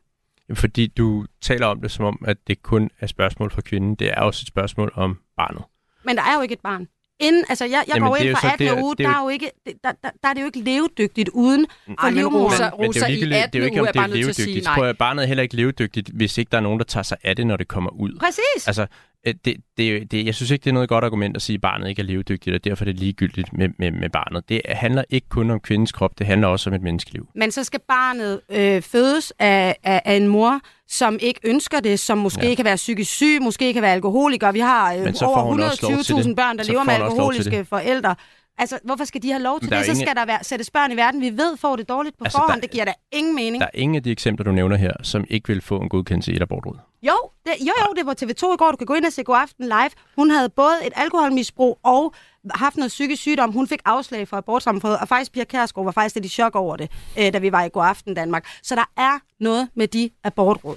Fordi du taler om det som om, at det kun er spørgsmål for kvinden. Det er også et spørgsmål om barnet. Men der er jo ikke et barn. Inden, altså jeg, jeg Jamen, går ind så 18 der- uge, det er der er jo ikke, det- der, der, der er det jo ikke levedygtigt uden for Ej, men livmoderen. Rosa, Men det er Rosa jo i ligegyldigt. 18 det er jo ikke, om det er bare nødt til at sige levedygtigt. nej. Prøv at barnet er heller ikke levedygtigt, hvis ikke der er nogen, der tager sig af det, når det kommer ud. Præcis. Altså, øh, det, det, det, jeg synes ikke, det er noget godt argument at sige, at barnet ikke er levedygtigt, og derfor er det ligegyldigt med, med, med barnet. Det handler ikke kun om kvindens krop, det handler også om et menneskeliv. Men så skal barnet øh, fødes af, af, af en mor, som ikke ønsker det, som måske Ja. kan være psykisk syg, måske kan være alkoholiker. Vi har øh, over hun også lov til 120.000 det. børn, der Så lever med alkoholiske forældre. Altså, hvorfor skal de have lov til det? Så ingen- skal der være, sættes børn i verden, vi ved får det dårligt på altså, forhånd. der- Det giver da ingen mening. Der er ingen af de eksempler, du nævner her, som ikke vil få en godkendelse i et abortråd. Jo, det, jo, jo, det var TV2 i går. Du kan gå ind og se God Aften live. Hun havde både et alkoholmisbrug og haft noget psykisk sygdom. Hun fik afslag for abortsamfundet, og faktisk Pia Kærsgaard var faktisk lidt i chok over det, øh, da vi var i God Aften Danmark. Så der er noget med de abortråd.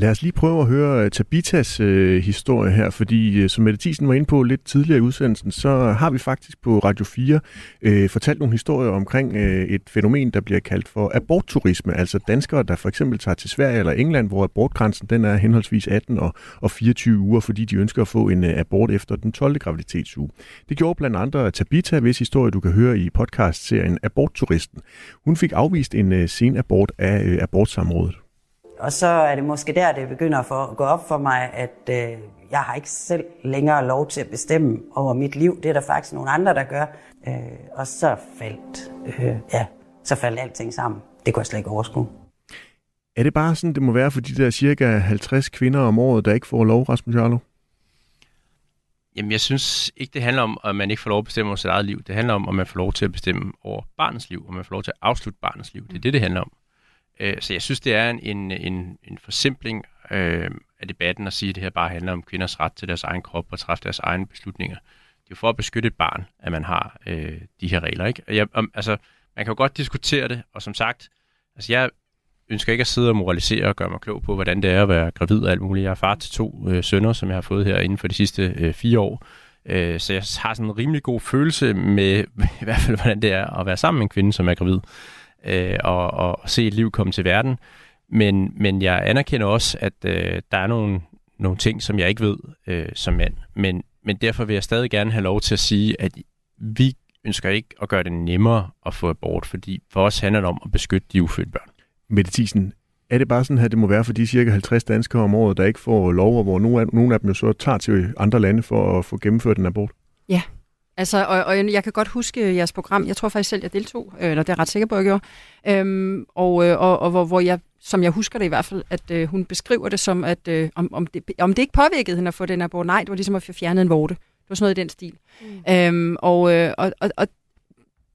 Lad os lige prøve at høre øh, Tabitas øh, historie her, fordi øh, som Mette Thiesen var inde på lidt tidligere i udsendelsen, så har vi faktisk på Radio 4 øh, fortalt nogle historier omkring øh, et fænomen, der bliver kaldt for abortturisme, altså danskere, der for eksempel tager til Sverige eller England, hvor abortgrænsen den er henholdsvis 18 og, og 24 uger, fordi de ønsker at få en øh, abort efter den 12. graviditetsuge. Det gjorde blandt andre Tabita, hvis historie du kan høre i podcastserien Abortturisten. Hun fik afvist en øh, sen abort af øh, abortsamrådet. Og så er det måske der, det begynder for at gå op for mig, at øh, jeg har ikke selv længere lov til at bestemme over mit liv. Det er der faktisk nogle andre, der gør. Øh, og så faldt, øh, ja, så faldt alting sammen. Det kunne jeg slet ikke overskue. Er det bare sådan, det må være for de der cirka 50 kvinder om året, der ikke får lov, Rasmus Jarlov? Jamen, jeg synes ikke, det handler om, at man ikke får lov at bestemme over sit eget liv. Det handler om, at man får lov til at bestemme over barnets liv, og man får lov til at afslutte barnets liv. Det er det, det handler om. Øh, så jeg synes, det er en, en, en, en forsimpling øh, af debatten at sige, at det her bare handler om kvinders ret til deres egen krop og træffe deres egne beslutninger. Det er jo for at beskytte et barn, at man har øh, de her regler. Ikke? Jeg, om, altså, man kan jo godt diskutere det, og som sagt, altså jeg ønsker ikke at sidde og moralisere og gøre mig klog på, hvordan det er at være gravid og alt muligt. Jeg er far til to øh, sønner, som jeg har fået her inden for de sidste øh, fire år. Øh, så jeg har sådan en rimelig god følelse med i hvert fald, hvordan det er at være sammen med en kvinde, som er gravid, øh, og, og se et liv komme til verden. Men, men jeg anerkender også, at øh, der er nogle, nogle ting, som jeg ikke ved øh, som mand. Men, men derfor vil jeg stadig gerne have lov til at sige, at vi ønsker ikke at gøre det nemmere at få abort, fordi for os handler det om at beskytte de ufødte børn. Mette Thiesen, er det bare sådan her, det må være for de cirka 50 danskere om året, der ikke får lov, og hvor nogle af, nogle af dem jo så tager til andre lande for at få gennemført en abort? Ja, Altså, og, og jeg kan godt huske jeres program. Jeg tror faktisk selv, jeg deltog, øh, eller det er jeg ret sikker på, at jeg gjorde. Øhm, og, øh, og, og hvor, hvor jeg, som jeg husker det i hvert fald, at øh, hun beskriver det som, at øh, om, om, det, om det ikke påvirkede hende at få den abort. Nej, det var ligesom at få fjernet en vorte. Det var sådan noget i den stil. Mm. Øhm, og, øh, og, og, og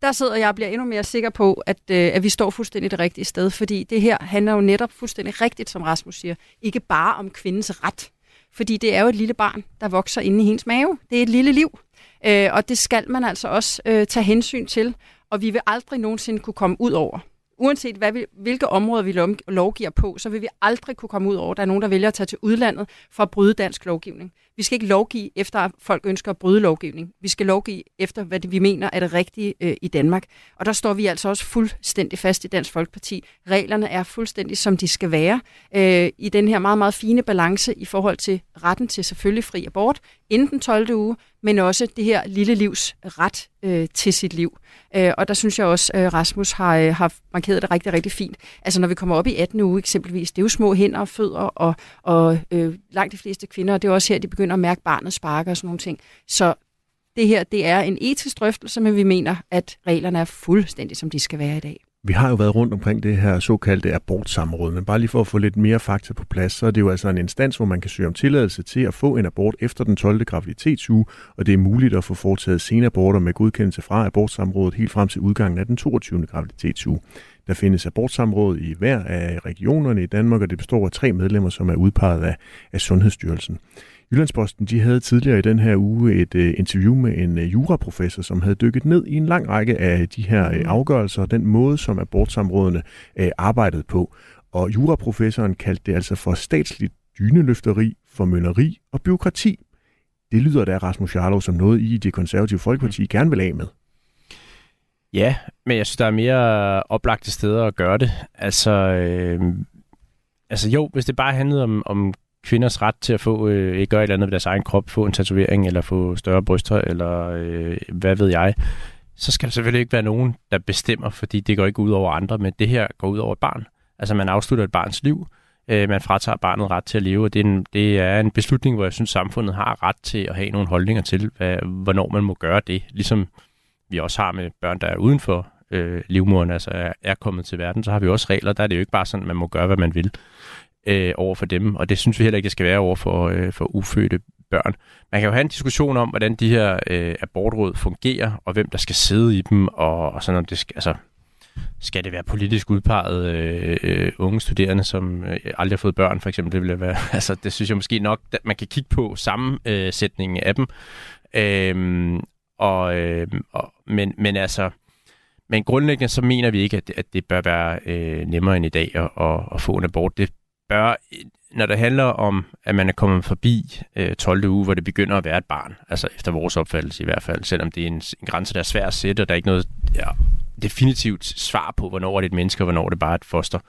der sidder jeg og bliver endnu mere sikker på, at, øh, at vi står fuldstændig det rigtige sted, fordi det her handler jo netop fuldstændig rigtigt, som Rasmus siger, ikke bare om kvindens ret, fordi det er jo et lille barn, der vokser inde i hendes mave. Det er et lille liv, øh, og det skal man altså også øh, tage hensyn til, og vi vil aldrig nogensinde kunne komme ud over uanset hvad vi, hvilke områder vi lovgiver på, så vil vi aldrig kunne komme ud over, at der er nogen, der vælger at tage til udlandet for at bryde dansk lovgivning. Vi skal ikke lovgive efter, at folk ønsker at bryde lovgivning. Vi skal lovgive efter, hvad det, vi mener er det rigtige øh, i Danmark. Og der står vi altså også fuldstændig fast i Dansk Folkeparti. Reglerne er fuldstændig, som de skal være, øh, i den her meget, meget fine balance i forhold til retten til selvfølgelig fri abort inden den 12. uge, men også det her lille livs ret øh, til sit liv. Øh, og der synes jeg også, øh, Rasmus har, øh, har markeret det rigtig, rigtig fint. Altså når vi kommer op i 18. uge eksempelvis, det er jo små hænder og fødder, og, og øh, langt de fleste kvinder, og det er også her, de begynder at mærke barnet sparker og sådan nogle ting. Så det her, det er en etisk drøftelse, men vi mener, at reglerne er fuldstændig, som de skal være i dag. Vi har jo været rundt omkring det her såkaldte abortsamråd, men bare lige for at få lidt mere fakta på plads, så er det jo altså en instans, hvor man kan søge om tilladelse til at få en abort efter den 12. graviditetsuge, og det er muligt at få foretaget senaborter med godkendelse fra abortsamrådet helt frem til udgangen af den 22. graviditetsuge. Der findes abortsamråd i hver af regionerne i Danmark, og det består af tre medlemmer, som er udpeget af, af Sundhedsstyrelsen. Jyllandsposten de havde tidligere i den her uge et uh, interview med en uh, juraprofessor, som havde dykket ned i en lang række af de her uh, afgørelser og den måde, som abortsamrådene uh, arbejdede på. Og juraprofessoren kaldte det altså for statsligt dyneløfteri, formønneri og byråkrati. Det lyder da, Rasmus Jarlov, som noget i det konservative Folkeparti mm. gerne vil af med. Ja, men jeg synes, der er mere oplagte steder at gøre det. Altså, øh, altså jo, hvis det bare handlede om, om kvinders ret til at få, øh, ikke gøre et eller andet ved deres egen krop, få en tatovering, eller få større bryster, eller øh, hvad ved jeg, så skal der selvfølgelig ikke være nogen, der bestemmer, fordi det går ikke ud over andre, men det her går ud over et barn. Altså man afslutter et barns liv, øh, man fratager barnet ret til at leve, og det er, en, det er en beslutning, hvor jeg synes, samfundet har ret til at have nogle holdninger til, hvad, hvornår man må gøre det. Ligesom vi også har med børn, der er uden for øh, livmoderen, altså er, er kommet til verden, så har vi også regler. Der er det jo ikke bare sådan, at man må gøre, hvad man vil øh, over for dem, og det synes vi heller ikke, det skal være over for, øh, for ufødte børn. Man kan jo have en diskussion om, hvordan de her øh, abortråd fungerer, og hvem der skal sidde i dem, og, og sådan om det skal, altså, skal det være politisk udpeget øh, øh, unge studerende, som øh, aldrig har fået børn, for eksempel? Det, vil være, altså, det synes jeg måske nok, at man kan kigge på sammensætningen øh, af dem. Øh, og, øh, og, men, men altså, men grundlæggende så mener vi ikke, at, at det bør være øh, nemmere end i dag at, at, at få en abort. Det bør, når det handler om, at man er kommet forbi øh, 12. uge, hvor det begynder at være et barn, altså efter vores opfattelse i hvert fald, selvom det er en, en grænse, der er svær at sætte, og der er ikke noget ja, definitivt svar på, hvornår er det et menneske, og hvornår er det bare et foster,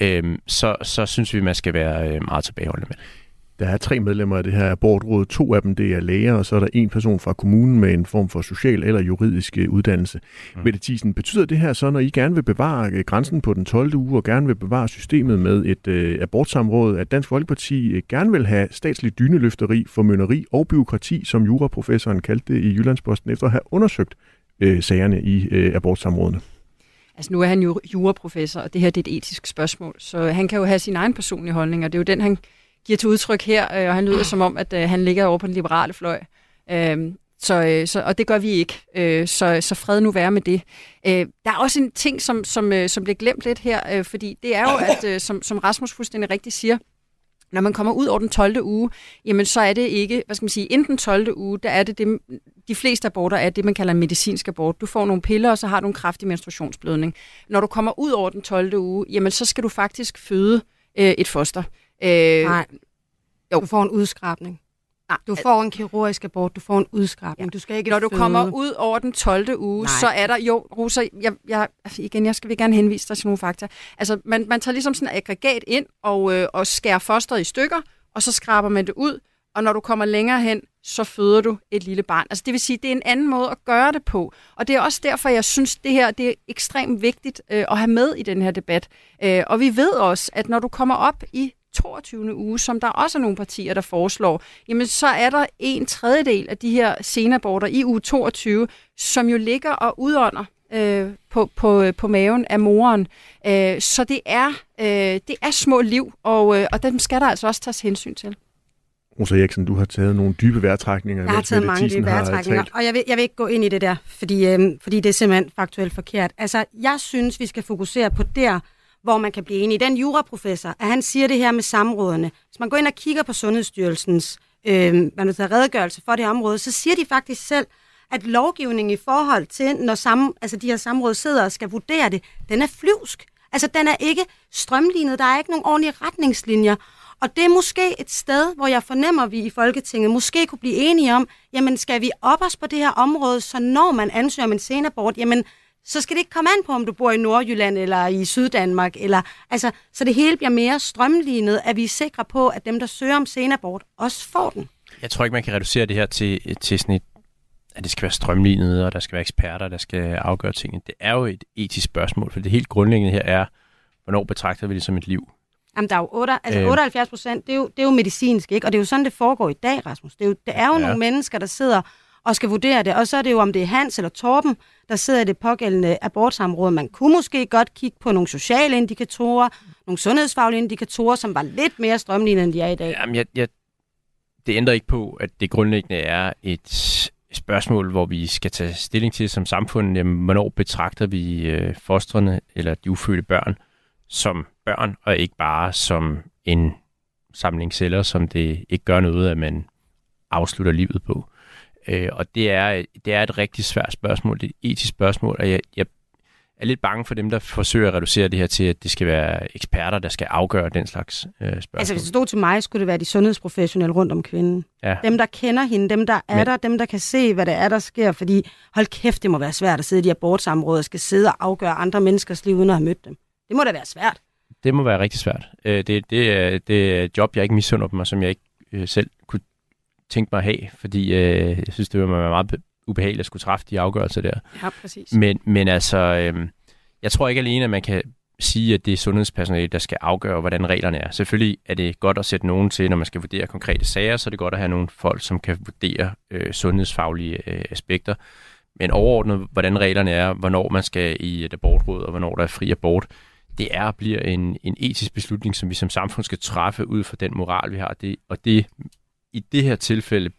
øh, så, så synes vi, man skal være øh, meget tilbageholdende med det. Der er tre medlemmer af det her abortråd. To af dem det er læger, og så er der en person fra kommunen med en form for social eller juridisk øh, uddannelse. Mm. Mette Thiesen, betyder det her så, når I gerne vil bevare øh, grænsen på den 12. uge og gerne vil bevare systemet med et øh, abortsamråd, at Dansk Folkeparti øh, gerne vil have statslig dyneløfteri, formønneri og byråkrati, som juraprofessoren kaldte det i Jyllandsposten, efter at have undersøgt øh, sagerne i øh, abortsamrådene? Altså nu er han jo juraprofessor, og det her det er et etisk spørgsmål, så han kan jo have sin egen personlige holdning, og det er jo den, han giver til udtryk her, øh, og han lyder som om, at øh, han ligger over på den liberale fløj. Øh, så, øh, så, og det gør vi ikke. Øh, så, så fred nu være med det. Øh, der er også en ting, som, som, øh, som bliver glemt lidt her, øh, fordi det er jo, at øh, som, som Rasmus fuldstændig rigtigt siger, når man kommer ud over den 12. uge, jamen så er det ikke, hvad skal man sige, inden den 12. uge, der er det, det de fleste aborter er det, man kalder en medicinsk abort. Du får nogle piller, og så har du en kraftig menstruationsblødning. Når du kommer ud over den 12. uge, jamen så skal du faktisk føde øh, et foster. Øh, Nej, jo. du får en udskrabning. Nej, du får en kirurgisk abort, du får en udskrabning. Ja. Du skal ikke Når du føde. kommer ud over den 12. uge, Nej. så er der jo, Rosa, jeg, jeg, igen, jeg skal vil gerne henvise dig til nogle fakta. Altså, man, man tager ligesom sådan et aggregat ind og, øh, og skærer fosteret i stykker, og så skraber man det ud, og når du kommer længere hen, så føder du et lille barn. Altså det vil sige, det er en anden måde at gøre det på. Og det er også derfor, jeg synes, det her det er ekstremt vigtigt øh, at have med i den her debat. Øh, og vi ved også, at når du kommer op i 22. uge, som der også er nogle partier, der foreslår, jamen så er der en tredjedel af de her senaborter i uge 22, som jo ligger og udånder øh, på, på, på maven af moren. Øh, så det er, øh, det er små liv, og, øh, og dem skal der altså også tages hensyn til. Rosa Eriksen, du har taget nogle dybe vejrtrækninger. Jeg har taget mange dybe vejrtrækninger, og jeg vil, jeg vil ikke gå ind i det der, fordi, øhm, fordi det er simpelthen faktuelt forkert. Altså, jeg synes, vi skal fokusere på der, hvor man kan blive enig. Den juraprofessor, at han siger det her med samrådene. Hvis man går ind og kigger på Sundhedsstyrelsens øh, man vil redegørelse for det område, så siger de faktisk selv, at lovgivningen i forhold til, når sammen, altså de her samråd sidder og skal vurdere det, den er flyvsk. Altså, den er ikke strømlignet. Der er ikke nogen ordentlige retningslinjer. Og det er måske et sted, hvor jeg fornemmer, at vi i Folketinget måske kunne blive enige om, jamen skal vi op os på det her område, så når man ansøger om en senabort, jamen så skal det ikke komme an på, om du bor i Nordjylland eller i Syddanmark, eller, altså, så det hele bliver mere strømlignet, at vi er sikre på, at dem, der søger om senabort, også får den. Jeg tror ikke, man kan reducere det her til, til sådan et, at det skal være strømlignet, og der skal være eksperter, der skal afgøre tingene. Det er jo et etisk spørgsmål, for det helt grundlæggende her er, hvornår betragter vi det som et liv? Jamen, der er jo 8, altså 78 procent, det, er jo, det er jo medicinsk, ikke? Og det er jo sådan, det foregår i dag, Rasmus. Det er jo, det er jo ja. nogle mennesker, der sidder og skal vurdere det. Og så er det jo, om det er Hans eller Torben, der sidder i det pågældende abortsamråd. Man kunne måske godt kigge på nogle sociale indikatorer, nogle sundhedsfaglige indikatorer, som var lidt mere strømlignende, end de er i dag. Jamen, jeg, jeg, det ændrer ikke på, at det grundlæggende er et spørgsmål, hvor vi skal tage stilling til som samfund, jamen, hvornår betragter vi øh, fostrene eller de ufødte børn som børn, og ikke bare som en samling celler, som det ikke gør noget, at man afslutter livet på. Øh, og det er, det er et rigtig svært spørgsmål, det er et etisk spørgsmål, og jeg, jeg er lidt bange for dem, der forsøger at reducere det her til, at det skal være eksperter, der skal afgøre den slags øh, spørgsmål. Altså hvis det stod til mig, skulle det være de sundhedsprofessionelle rundt om kvinden. Ja. Dem, der kender hende, dem, der er Men... der, dem, der kan se, hvad det er, der sker. Fordi hold kæft, det må være svært at sidde i de abortsamråder og skal sidde og afgøre andre menneskers liv, uden at have mødt dem. Det må da være svært. Det må være rigtig svært. Øh, det, det, er, det er et job, jeg ikke misunder dem, og som jeg ikke øh, selv tænke mig at have, fordi øh, jeg synes, det var meget ubehageligt at skulle træffe de afgørelser der. Ja, præcis. Men, men altså, øh, jeg tror ikke alene, at man kan sige, at det er sundhedspersonale, der skal afgøre, hvordan reglerne er. Selvfølgelig er det godt at sætte nogen til, når man skal vurdere konkrete sager, så er det godt at have nogle folk, som kan vurdere øh, sundhedsfaglige øh, aspekter. Men overordnet, hvordan reglerne er, hvornår man skal i et abortråd, og hvornår der er fri abort, det er og bliver en, en etisk beslutning, som vi som samfund skal træffe ud fra den moral, vi har. Det, og det i det her tilfælde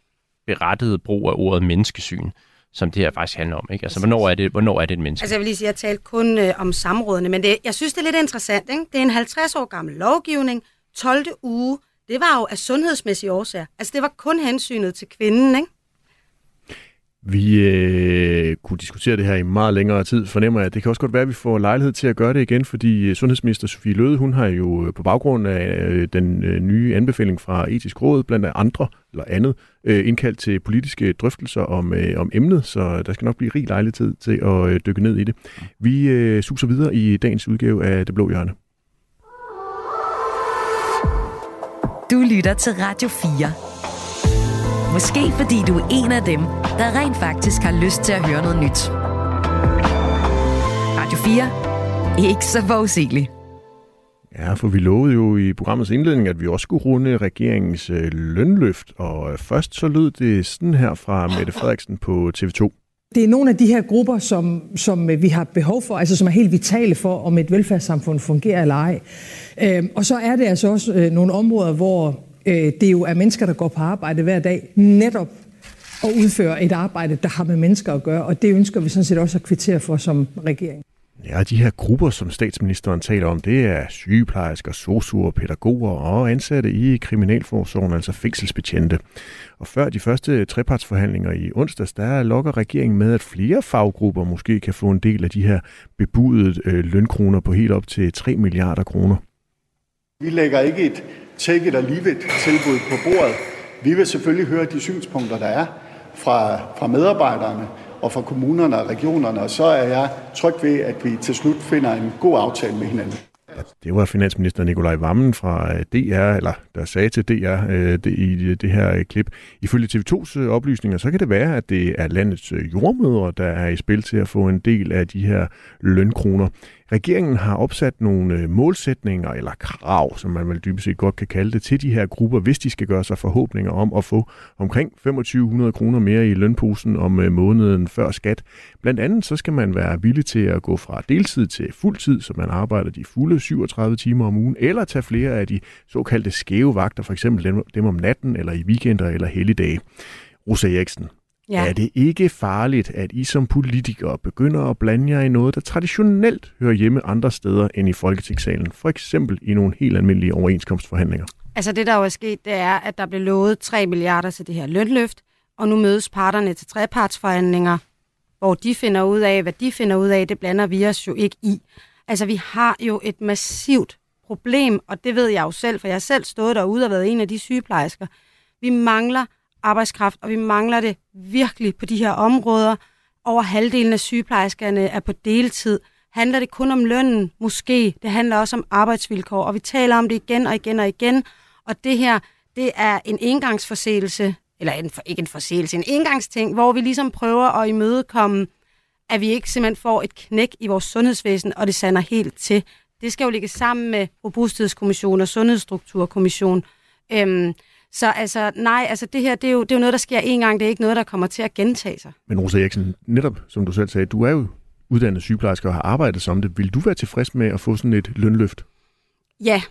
berettiget brug af ordet menneskesyn, som det her faktisk handler om. Ikke? Altså, hvornår er, det, hvornår er det et menneske? Altså, jeg vil lige sige, at jeg talte kun øh, om samrådene, men det, jeg synes, det er lidt interessant. Ikke? Det er en 50 år gammel lovgivning, 12. uge. Det var jo af sundhedsmæssige årsager. Altså, det var kun hensynet til kvinden, ikke? Vi øh, kunne diskutere det her i meget længere tid, fornemmer jeg. Det kan også godt være, at vi får lejlighed til at gøre det igen, fordi øh, sundhedsminister Sofie Løde, hun har jo øh, på baggrund af øh, den øh, nye anbefaling fra Etisk Råd, blandt andre eller andet, øh, indkaldt til politiske drøftelser om, øh, om emnet, så der skal nok blive rig lejlighed til at øh, dykke ned i det. Vi øh, suser videre i dagens udgave af Det Blå Hjørne. Du lytter til Radio 4. Måske fordi du er en af dem, der rent faktisk har lyst til at høre noget nyt. Radio 4. Ikke så forudsigeligt. Ja, for vi lovede jo i programmets indledning, at vi også skulle runde regeringens øh, lønløft, og øh, først så lød det sådan her fra Mette Frederiksen på TV2. Det er nogle af de her grupper, som, som vi har behov for, altså som er helt vitale for, om et velfærdssamfund fungerer eller ej. Øhm, og så er det altså også øh, nogle områder, hvor øh, det jo er mennesker, der går på arbejde hver dag, netop og udføre et arbejde, der har med mennesker at gøre, og det ønsker vi sådan set også at kvittere for som regering. Ja, de her grupper, som statsministeren taler om, det er sygeplejersker, sosuer, pædagoger og ansatte i Kriminalforsorgen, altså fængselsbetjente. Og før de første trepartsforhandlinger i onsdags, der lokker regeringen med, at flere faggrupper måske kan få en del af de her bebudede øh, lønkroner på helt op til 3 milliarder kroner. Vi lægger ikke et take it or leave it tilbud på bordet. Vi vil selvfølgelig høre de synspunkter, der er fra, fra medarbejderne, og fra kommunerne og regionerne, og så er jeg tryg ved, at vi til slut finder en god aftale med hinanden. Det var finansminister Nikolaj Vammen fra øh, DR, eller der sagde til DR øh, det, i øh, det her øh, klip. Ifølge TV2's oplysninger, så kan det være, at det er landets jordmødre, der er i spil til at få en del af de her lønkroner. Regeringen har opsat nogle øh, målsætninger eller krav, som man vel dybest set godt kan kalde det, til de her grupper, hvis de skal gøre sig forhåbninger om at få omkring 2500 kroner mere i lønposen om øh, måneden før skat. Blandt andet så skal man være villig til at gå fra deltid til fuldtid, så man arbejder de fulde 37 timer om ugen, eller tage flere af de såkaldte skæve vagter, for eksempel dem, dem om natten eller i weekender eller helligdage. Rosa Eriksen, Ja. Er det ikke farligt, at I som politikere begynder at blande jer i noget, der traditionelt hører hjemme andre steder end i Folketingssalen? For eksempel i nogle helt almindelige overenskomstforhandlinger. Altså det, der jo er sket, det er, at der blev lovet 3 milliarder til det her lønløft, og nu mødes parterne til trepartsforhandlinger, hvor de finder ud af, hvad de finder ud af, det blander vi os jo ikke i. Altså vi har jo et massivt problem, og det ved jeg jo selv, for jeg har selv stået derude og været en af de sygeplejersker. Vi mangler arbejdskraft, og vi mangler det virkelig på de her områder. Over halvdelen af sygeplejerskerne er på deltid. Handler det kun om lønnen? Måske. Det handler også om arbejdsvilkår, og vi taler om det igen og igen og igen. Og det her, det er en engangsforseelse, eller en, ikke en forseelse, en engangsting, hvor vi ligesom prøver at imødekomme, at vi ikke simpelthen får et knæk i vores sundhedsvæsen, og det sander helt til. Det skal jo ligge sammen med Robusthedskommission og Sundhedsstrukturkommission. Øhm, så altså, nej, altså det her, det er, jo, det er jo noget, der sker en gang. Det er ikke noget, der kommer til at gentage sig. Men Rosa Eriksen, netop som du selv sagde, du er jo uddannet sygeplejerske og har arbejdet som det. Vil du være tilfreds med at få sådan et lønløft? Ja,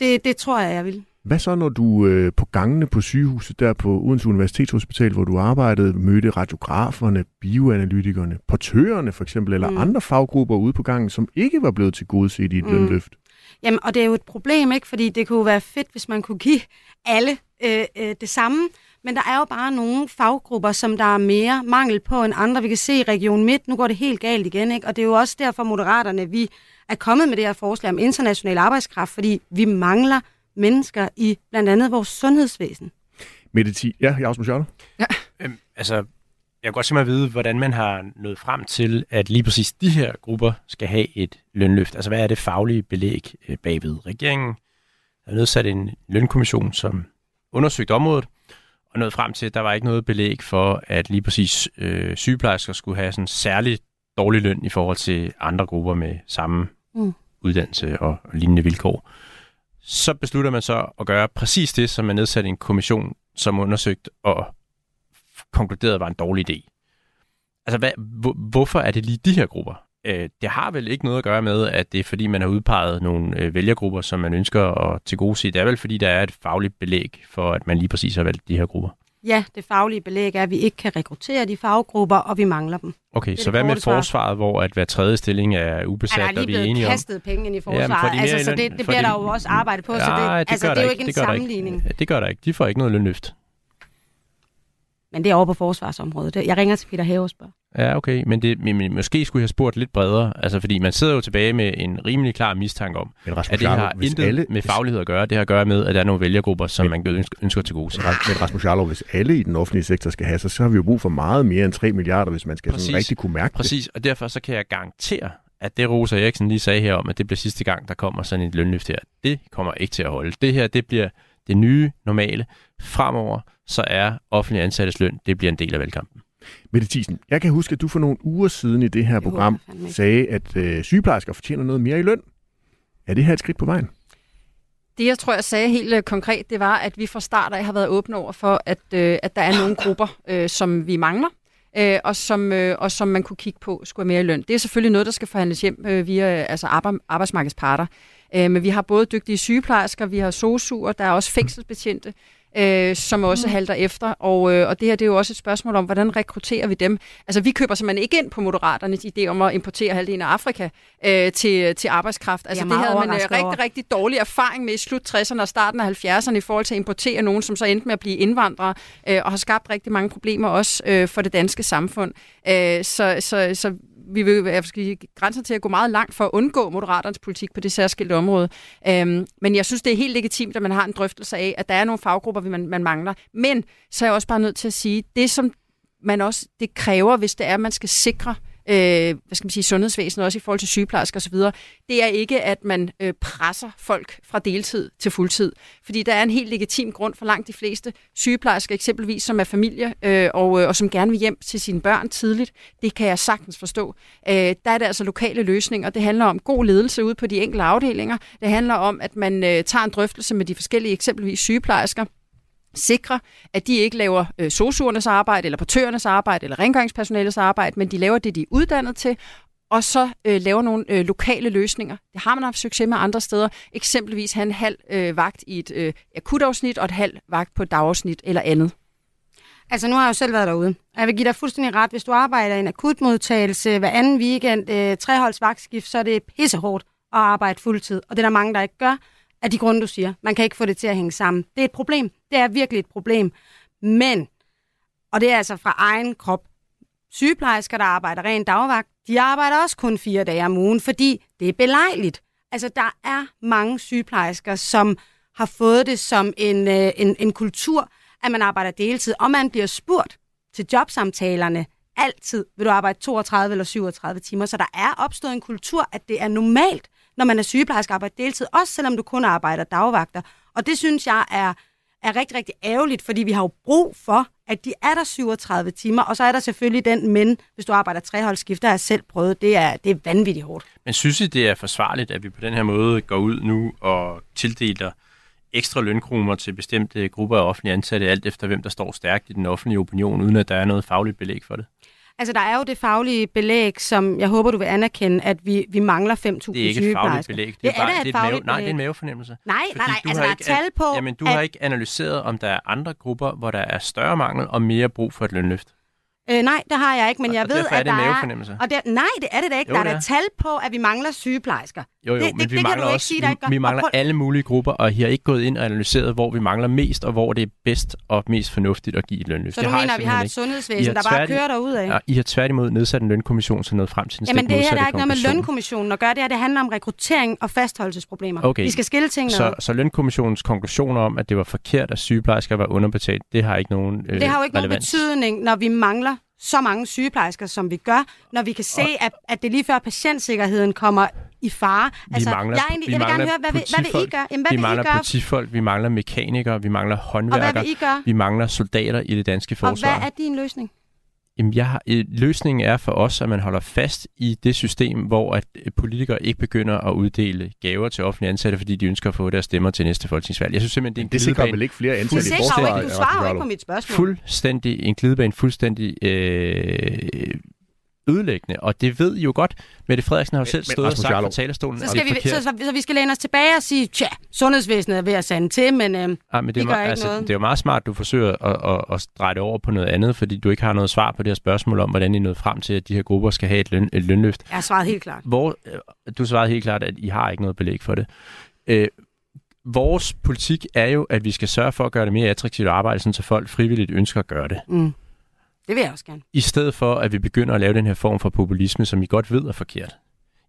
det, det tror jeg, jeg vil. Hvad så, når du øh, på gangene på sygehuset der på Odense Universitetshospital, hvor du arbejdede, mødte radiograferne, bioanalytikerne, portørerne for eksempel, eller mm. andre faggrupper ude på gangen, som ikke var blevet til gode set i et mm. lønløft? Jamen, og det er jo et problem, ikke? Fordi det kunne være fedt, hvis man kunne give alle øh, øh, det samme. Men der er jo bare nogle faggrupper, som der er mere mangel på end andre. Vi kan se i Region Midt, nu går det helt galt igen, ikke? Og det er jo også derfor, Moderaterne, vi er kommet med det her forslag om international arbejdskraft, fordi vi mangler mennesker i blandt andet vores sundhedsvæsen. Mette Ja, Jasmus Ja. Øhm, altså, jeg kan godt simpelthen vide, hvordan man har nået frem til, at lige præcis de her grupper skal have et lønløft. Altså, hvad er det faglige belæg øh, bagved? Regeringen har nedsat en lønkommission, som undersøgte området, og nået frem til, at der var ikke noget belæg for, at lige præcis øh, sygeplejersker skulle have sådan særlig dårlig løn i forhold til andre grupper med samme mm. uddannelse og lignende vilkår. Så beslutter man så at gøre præcis det, som man nedsatte en kommission, som undersøgte og konkluderede var en dårlig idé. Altså, hvad, hvorfor er det lige de her grupper? Øh, det har vel ikke noget at gøre med, at det er fordi, man har udpeget nogle øh, vælgergrupper, som man ønsker at tilgodese. Det er vel fordi, der er et fagligt belæg for, at man lige præcis har valgt de her grupper. Ja, det faglige belæg er, at vi ikke kan rekruttere de faggrupper, og vi mangler dem. Okay, det så hvad med forsvaret, hvor at hver tredje stilling er ubesat, og vi er enige om? kastet penge ind i forsvaret, Jamen, de altså, så det, det bliver de... der jo også arbejde på, ja, så det, det, altså, det er jo ikke en det sammenligning. Ikke. Det gør der ikke. De får ikke noget lønløft. Men det er over på forsvarsområdet. Jeg ringer til Peter Have og spørger. Ja, okay, men, det, men måske skulle jeg have spurgt lidt bredere, altså fordi man sidder jo tilbage med en rimelig klar mistanke om, at det har intet alle, med faglighed at gøre. Det har at gøre med, at der er nogle vælgergrupper, som men, man ønsker, ønsker til gode. Men Rasmus Jarlov, hvis alle i den offentlige sektor skal have, så, så har vi jo brug for meget mere end 3 milliarder, hvis man skal præcis, sådan rigtig kunne mærke præcis, det. Præcis, og derfor så kan jeg garantere, at det Rosa Eriksen lige sagde her om, at det bliver sidste gang, der kommer sådan et lønløft her, det kommer ikke til at holde. Det her, det bliver det nye normale. Fremover, så er offentlig ansattes løn, det bliver en del af valgkampen. Mette Thiesen, jeg kan huske, at du for nogle uger siden i det her program sagde, at øh, sygeplejersker fortjener noget mere i løn. Er det her et skridt på vejen? Det, jeg tror, jeg sagde helt øh, konkret, det var, at vi fra start af har været åbne over for, at, øh, at der er nogle grupper, øh, som vi mangler, øh, og, som, øh, og som man kunne kigge på skulle have mere i løn. Det er selvfølgelig noget, der skal forhandles hjem øh, via altså arbejdsmarkedsparter. Øh, men vi har både dygtige sygeplejersker, vi har sosuer, der er også fængselsbetjente, øh, som også mm. halter efter. Og, øh, og det her det er jo også et spørgsmål om, hvordan rekrutterer vi dem? Altså, vi køber simpelthen ikke ind på Moderaternes idé om at importere halvdelen af Afrika øh, til, til arbejdskraft. Altså, det havde man øh, rigtig, over. rigtig dårlig erfaring med i slut 60'erne og starten af 70'erne i forhold til at importere nogen, som så endte med at blive indvandrere øh, og har skabt rigtig mange problemer også øh, for det danske samfund. Øh, så, så, så vi vil jeg skal grænser til at gå meget langt for at undgå moderaternes politik på det særskilte område. Øhm, men jeg synes, det er helt legitimt, at man har en drøftelse af, at der er nogle faggrupper, man, man mangler. Men så er jeg også bare nødt til at sige, det som man også det kræver, hvis det er, at man skal sikre øh, Øh, hvad skal man sige, sundhedsvæsenet, også i forhold til sygeplejersker osv., det er ikke, at man øh, presser folk fra deltid til fuldtid. Fordi der er en helt legitim grund for langt de fleste sygeplejersker, eksempelvis som er familie, øh, og, øh, og som gerne vil hjem til sine børn tidligt. Det kan jeg sagtens forstå. Øh, der er det altså lokale løsninger. Det handler om god ledelse ude på de enkelte afdelinger. Det handler om, at man øh, tager en drøftelse med de forskellige, eksempelvis sygeplejersker, sikre, at de ikke laver øh, sosuernes arbejde, eller portørernes arbejde, eller rengøringspersonalets arbejde, men de laver det, de er uddannet til, og så øh, laver nogle øh, lokale løsninger. Det har man haft succes med andre steder. Eksempelvis have en halv øh, vagt i et øh, akutafsnit, og et halv vagt på et dagafsnit eller andet. Altså, nu har jeg jo selv været derude. Jeg vil give dig fuldstændig ret. Hvis du arbejder i en akutmodtagelse hver anden weekend, øh, treholds vagtskift, så er det pissehårdt at arbejde fuldtid. Og det er der mange, der ikke gør af de grunde, du siger. Man kan ikke få det til at hænge sammen. Det er et problem. Det er virkelig et problem. Men, og det er altså fra egen krop, sygeplejersker, der arbejder rent dagvagt, de arbejder også kun fire dage om ugen, fordi det er belejligt. Altså, der er mange sygeplejersker, som har fået det som en, øh, en, en kultur, at man arbejder deltid, og man bliver spurgt til jobsamtalerne altid, vil du arbejde 32 eller 37 timer, så der er opstået en kultur, at det er normalt når man er sygeplejerske arbejder deltid, også selvom du kun arbejder dagvagter. Og det synes jeg er, er rigtig, rigtig ærgerligt, fordi vi har jo brug for, at de er der 37 timer, og så er der selvfølgelig den men, hvis du arbejder treholdsskift, der har jeg selv prøvet, det er, det er vanvittigt hårdt. Men synes I, det er forsvarligt, at vi på den her måde går ud nu og tildeler ekstra lønkroner til bestemte grupper af offentlige ansatte, alt efter hvem der står stærkt i den offentlige opinion, uden at der er noget fagligt belæg for det? Altså, der er jo det faglige belæg, som jeg håber, du vil anerkende, at vi, vi mangler 5.000 sygeplejersker. Det er ikke et fagligt belæg. Det er, det er, bare, det er et mave, Nej, det er en mavefornemmelse. Nej, nej, nej. Altså, der er tal på... Jamen, du at... har ikke analyseret, om der er andre grupper, hvor der er større mangel og mere brug for et lønløft. Øh, nej, det har jeg ikke, men jeg og ved, at der er... Og der, nej, det er det da ikke. Jo, der er der tal på, at vi mangler sygeplejersker. Jo, jo, det, men det, vi det mangler også, sige, vi, vi mangler alle mulige grupper, og I har ikke gået ind og analyseret, hvor vi mangler mest, og hvor det er bedst og mest fornuftigt at give et lønløft. Så du det mener, at vi har et sundhedsvæsen, der bare kører derud af? Ja, I har tværtimod nedsat en lønkommission, som nåede frem til den Jamen det her der er ikke noget med lønkommissionen at gøre, det her det handler om rekruttering og fastholdelsesproblemer. Okay. Vi skal skille tingene så, så lønkommissionens konklusioner om, at det var forkert, at sygeplejersker var underbetalt, det har ikke nogen øh, Det har jo ikke relevans. nogen betydning, når vi mangler så mange sygeplejersker, som vi gør, når vi kan se, at, at det lige før patientsikkerheden kommer i fare. Vi altså, mangler, jeg, egentlig, vi jeg vil gerne høre, hvad vil, hvad vil I gøre? Jamen, hvad vi vil mangler I gøre? politifolk, vi mangler mekanikere, vi mangler håndværkere, vi mangler soldater i det danske forsvar. Og hvad er din løsning? Jamen, jeg har, øh, løsningen er for os, at man holder fast i det system, hvor at øh, politikere ikke begynder at uddele gaver til offentlige ansatte, fordi de ønsker at få deres stemmer til næste folketingsvalg. Jeg synes simpelthen, det er en det sikrer vel ikke flere ansatte i forsvaret? Du svarer jo ikke på mit spørgsmål. Fuldstændig, en glidebane fuldstændig øh, ødelæggende, og det ved I jo godt. Mette Frederiksen har jo selv stået og sagt på talerstolen. Så, skal vi, så, så, så vi skal læne os tilbage og sige, tja, sundhedsvæsenet er ved at sande til, men, øh, ja, men det, de gør altså, noget. det er jo meget smart, du forsøger at, at, at dreje det over på noget andet, fordi du ikke har noget svar på det her spørgsmål om, hvordan I nåede frem til, at de her grupper skal have et, løn, et lønløft. Jeg har svaret helt klart. Hvor, øh, du svarede helt klart, at I har ikke noget belæg for det. Øh, vores politik er jo, at vi skal sørge for at gøre det mere attraktivt at arbejde, så folk frivilligt ønsker at gøre det. Mm. Det vil jeg også gerne. I stedet for, at vi begynder at lave den her form for populisme, som I godt ved er forkert.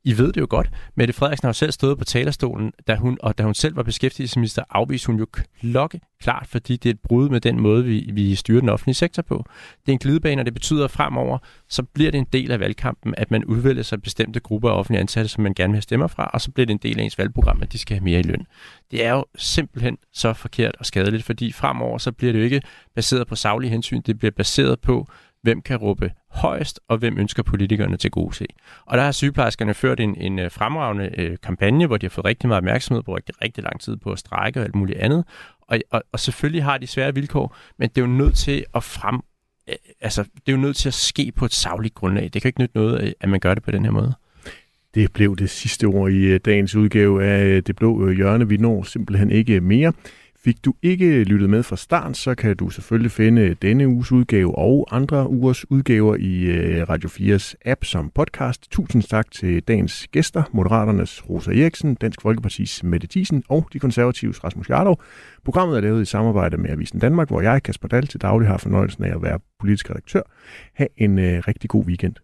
I ved det jo godt. Mette Frederiksen har jo selv stået på talerstolen, da hun, og da hun selv var beskæftigelsesminister, afviste hun jo klokke klart, fordi det er et brud med den måde, vi, vi styrer den offentlige sektor på. Det er en glidebane, og det betyder, at fremover, så bliver det en del af valgkampen, at man udvælger sig bestemte grupper af offentlige ansatte, som man gerne vil have stemmer fra, og så bliver det en del af ens valgprogram, at de skal have mere i løn. Det er jo simpelthen så forkert og skadeligt, fordi fremover, så bliver det jo ikke baseret på saglige hensyn, det bliver baseret på, hvem kan råbe højst, og hvem ønsker politikerne til gode se. Og der har sygeplejerskerne ført en, en øh, fremragende øh, kampagne, hvor de har fået rigtig meget opmærksomhed, brugt rigtig, rigtig lang tid på at strække og alt muligt andet. Og, og, og selvfølgelig har de svære vilkår, men det er jo nødt til at frem, øh, altså, det er jo nødt til at ske på et savligt grundlag. Det kan ikke nytte noget, øh, at man gør det på den her måde. Det blev det sidste ord i øh, dagens udgave af Det Blå Hjørne. Vi når simpelthen ikke mere. Fik du ikke lyttet med fra start, så kan du selvfølgelig finde denne uges udgave og andre ugers udgaver i øh, Radio 4's app som podcast. Tusind tak til dagens gæster, Moderaternes Rosa Eriksen, Dansk Folkepartis Mette Thiesen og de konservatives Rasmus Jarlov. Programmet er lavet i samarbejde med Avisen Danmark, hvor jeg, Kasper Dahl, til daglig har fornøjelsen af at være politisk redaktør. Ha' en øh, rigtig god weekend.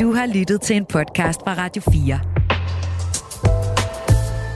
Du har lyttet til en podcast fra Radio 4.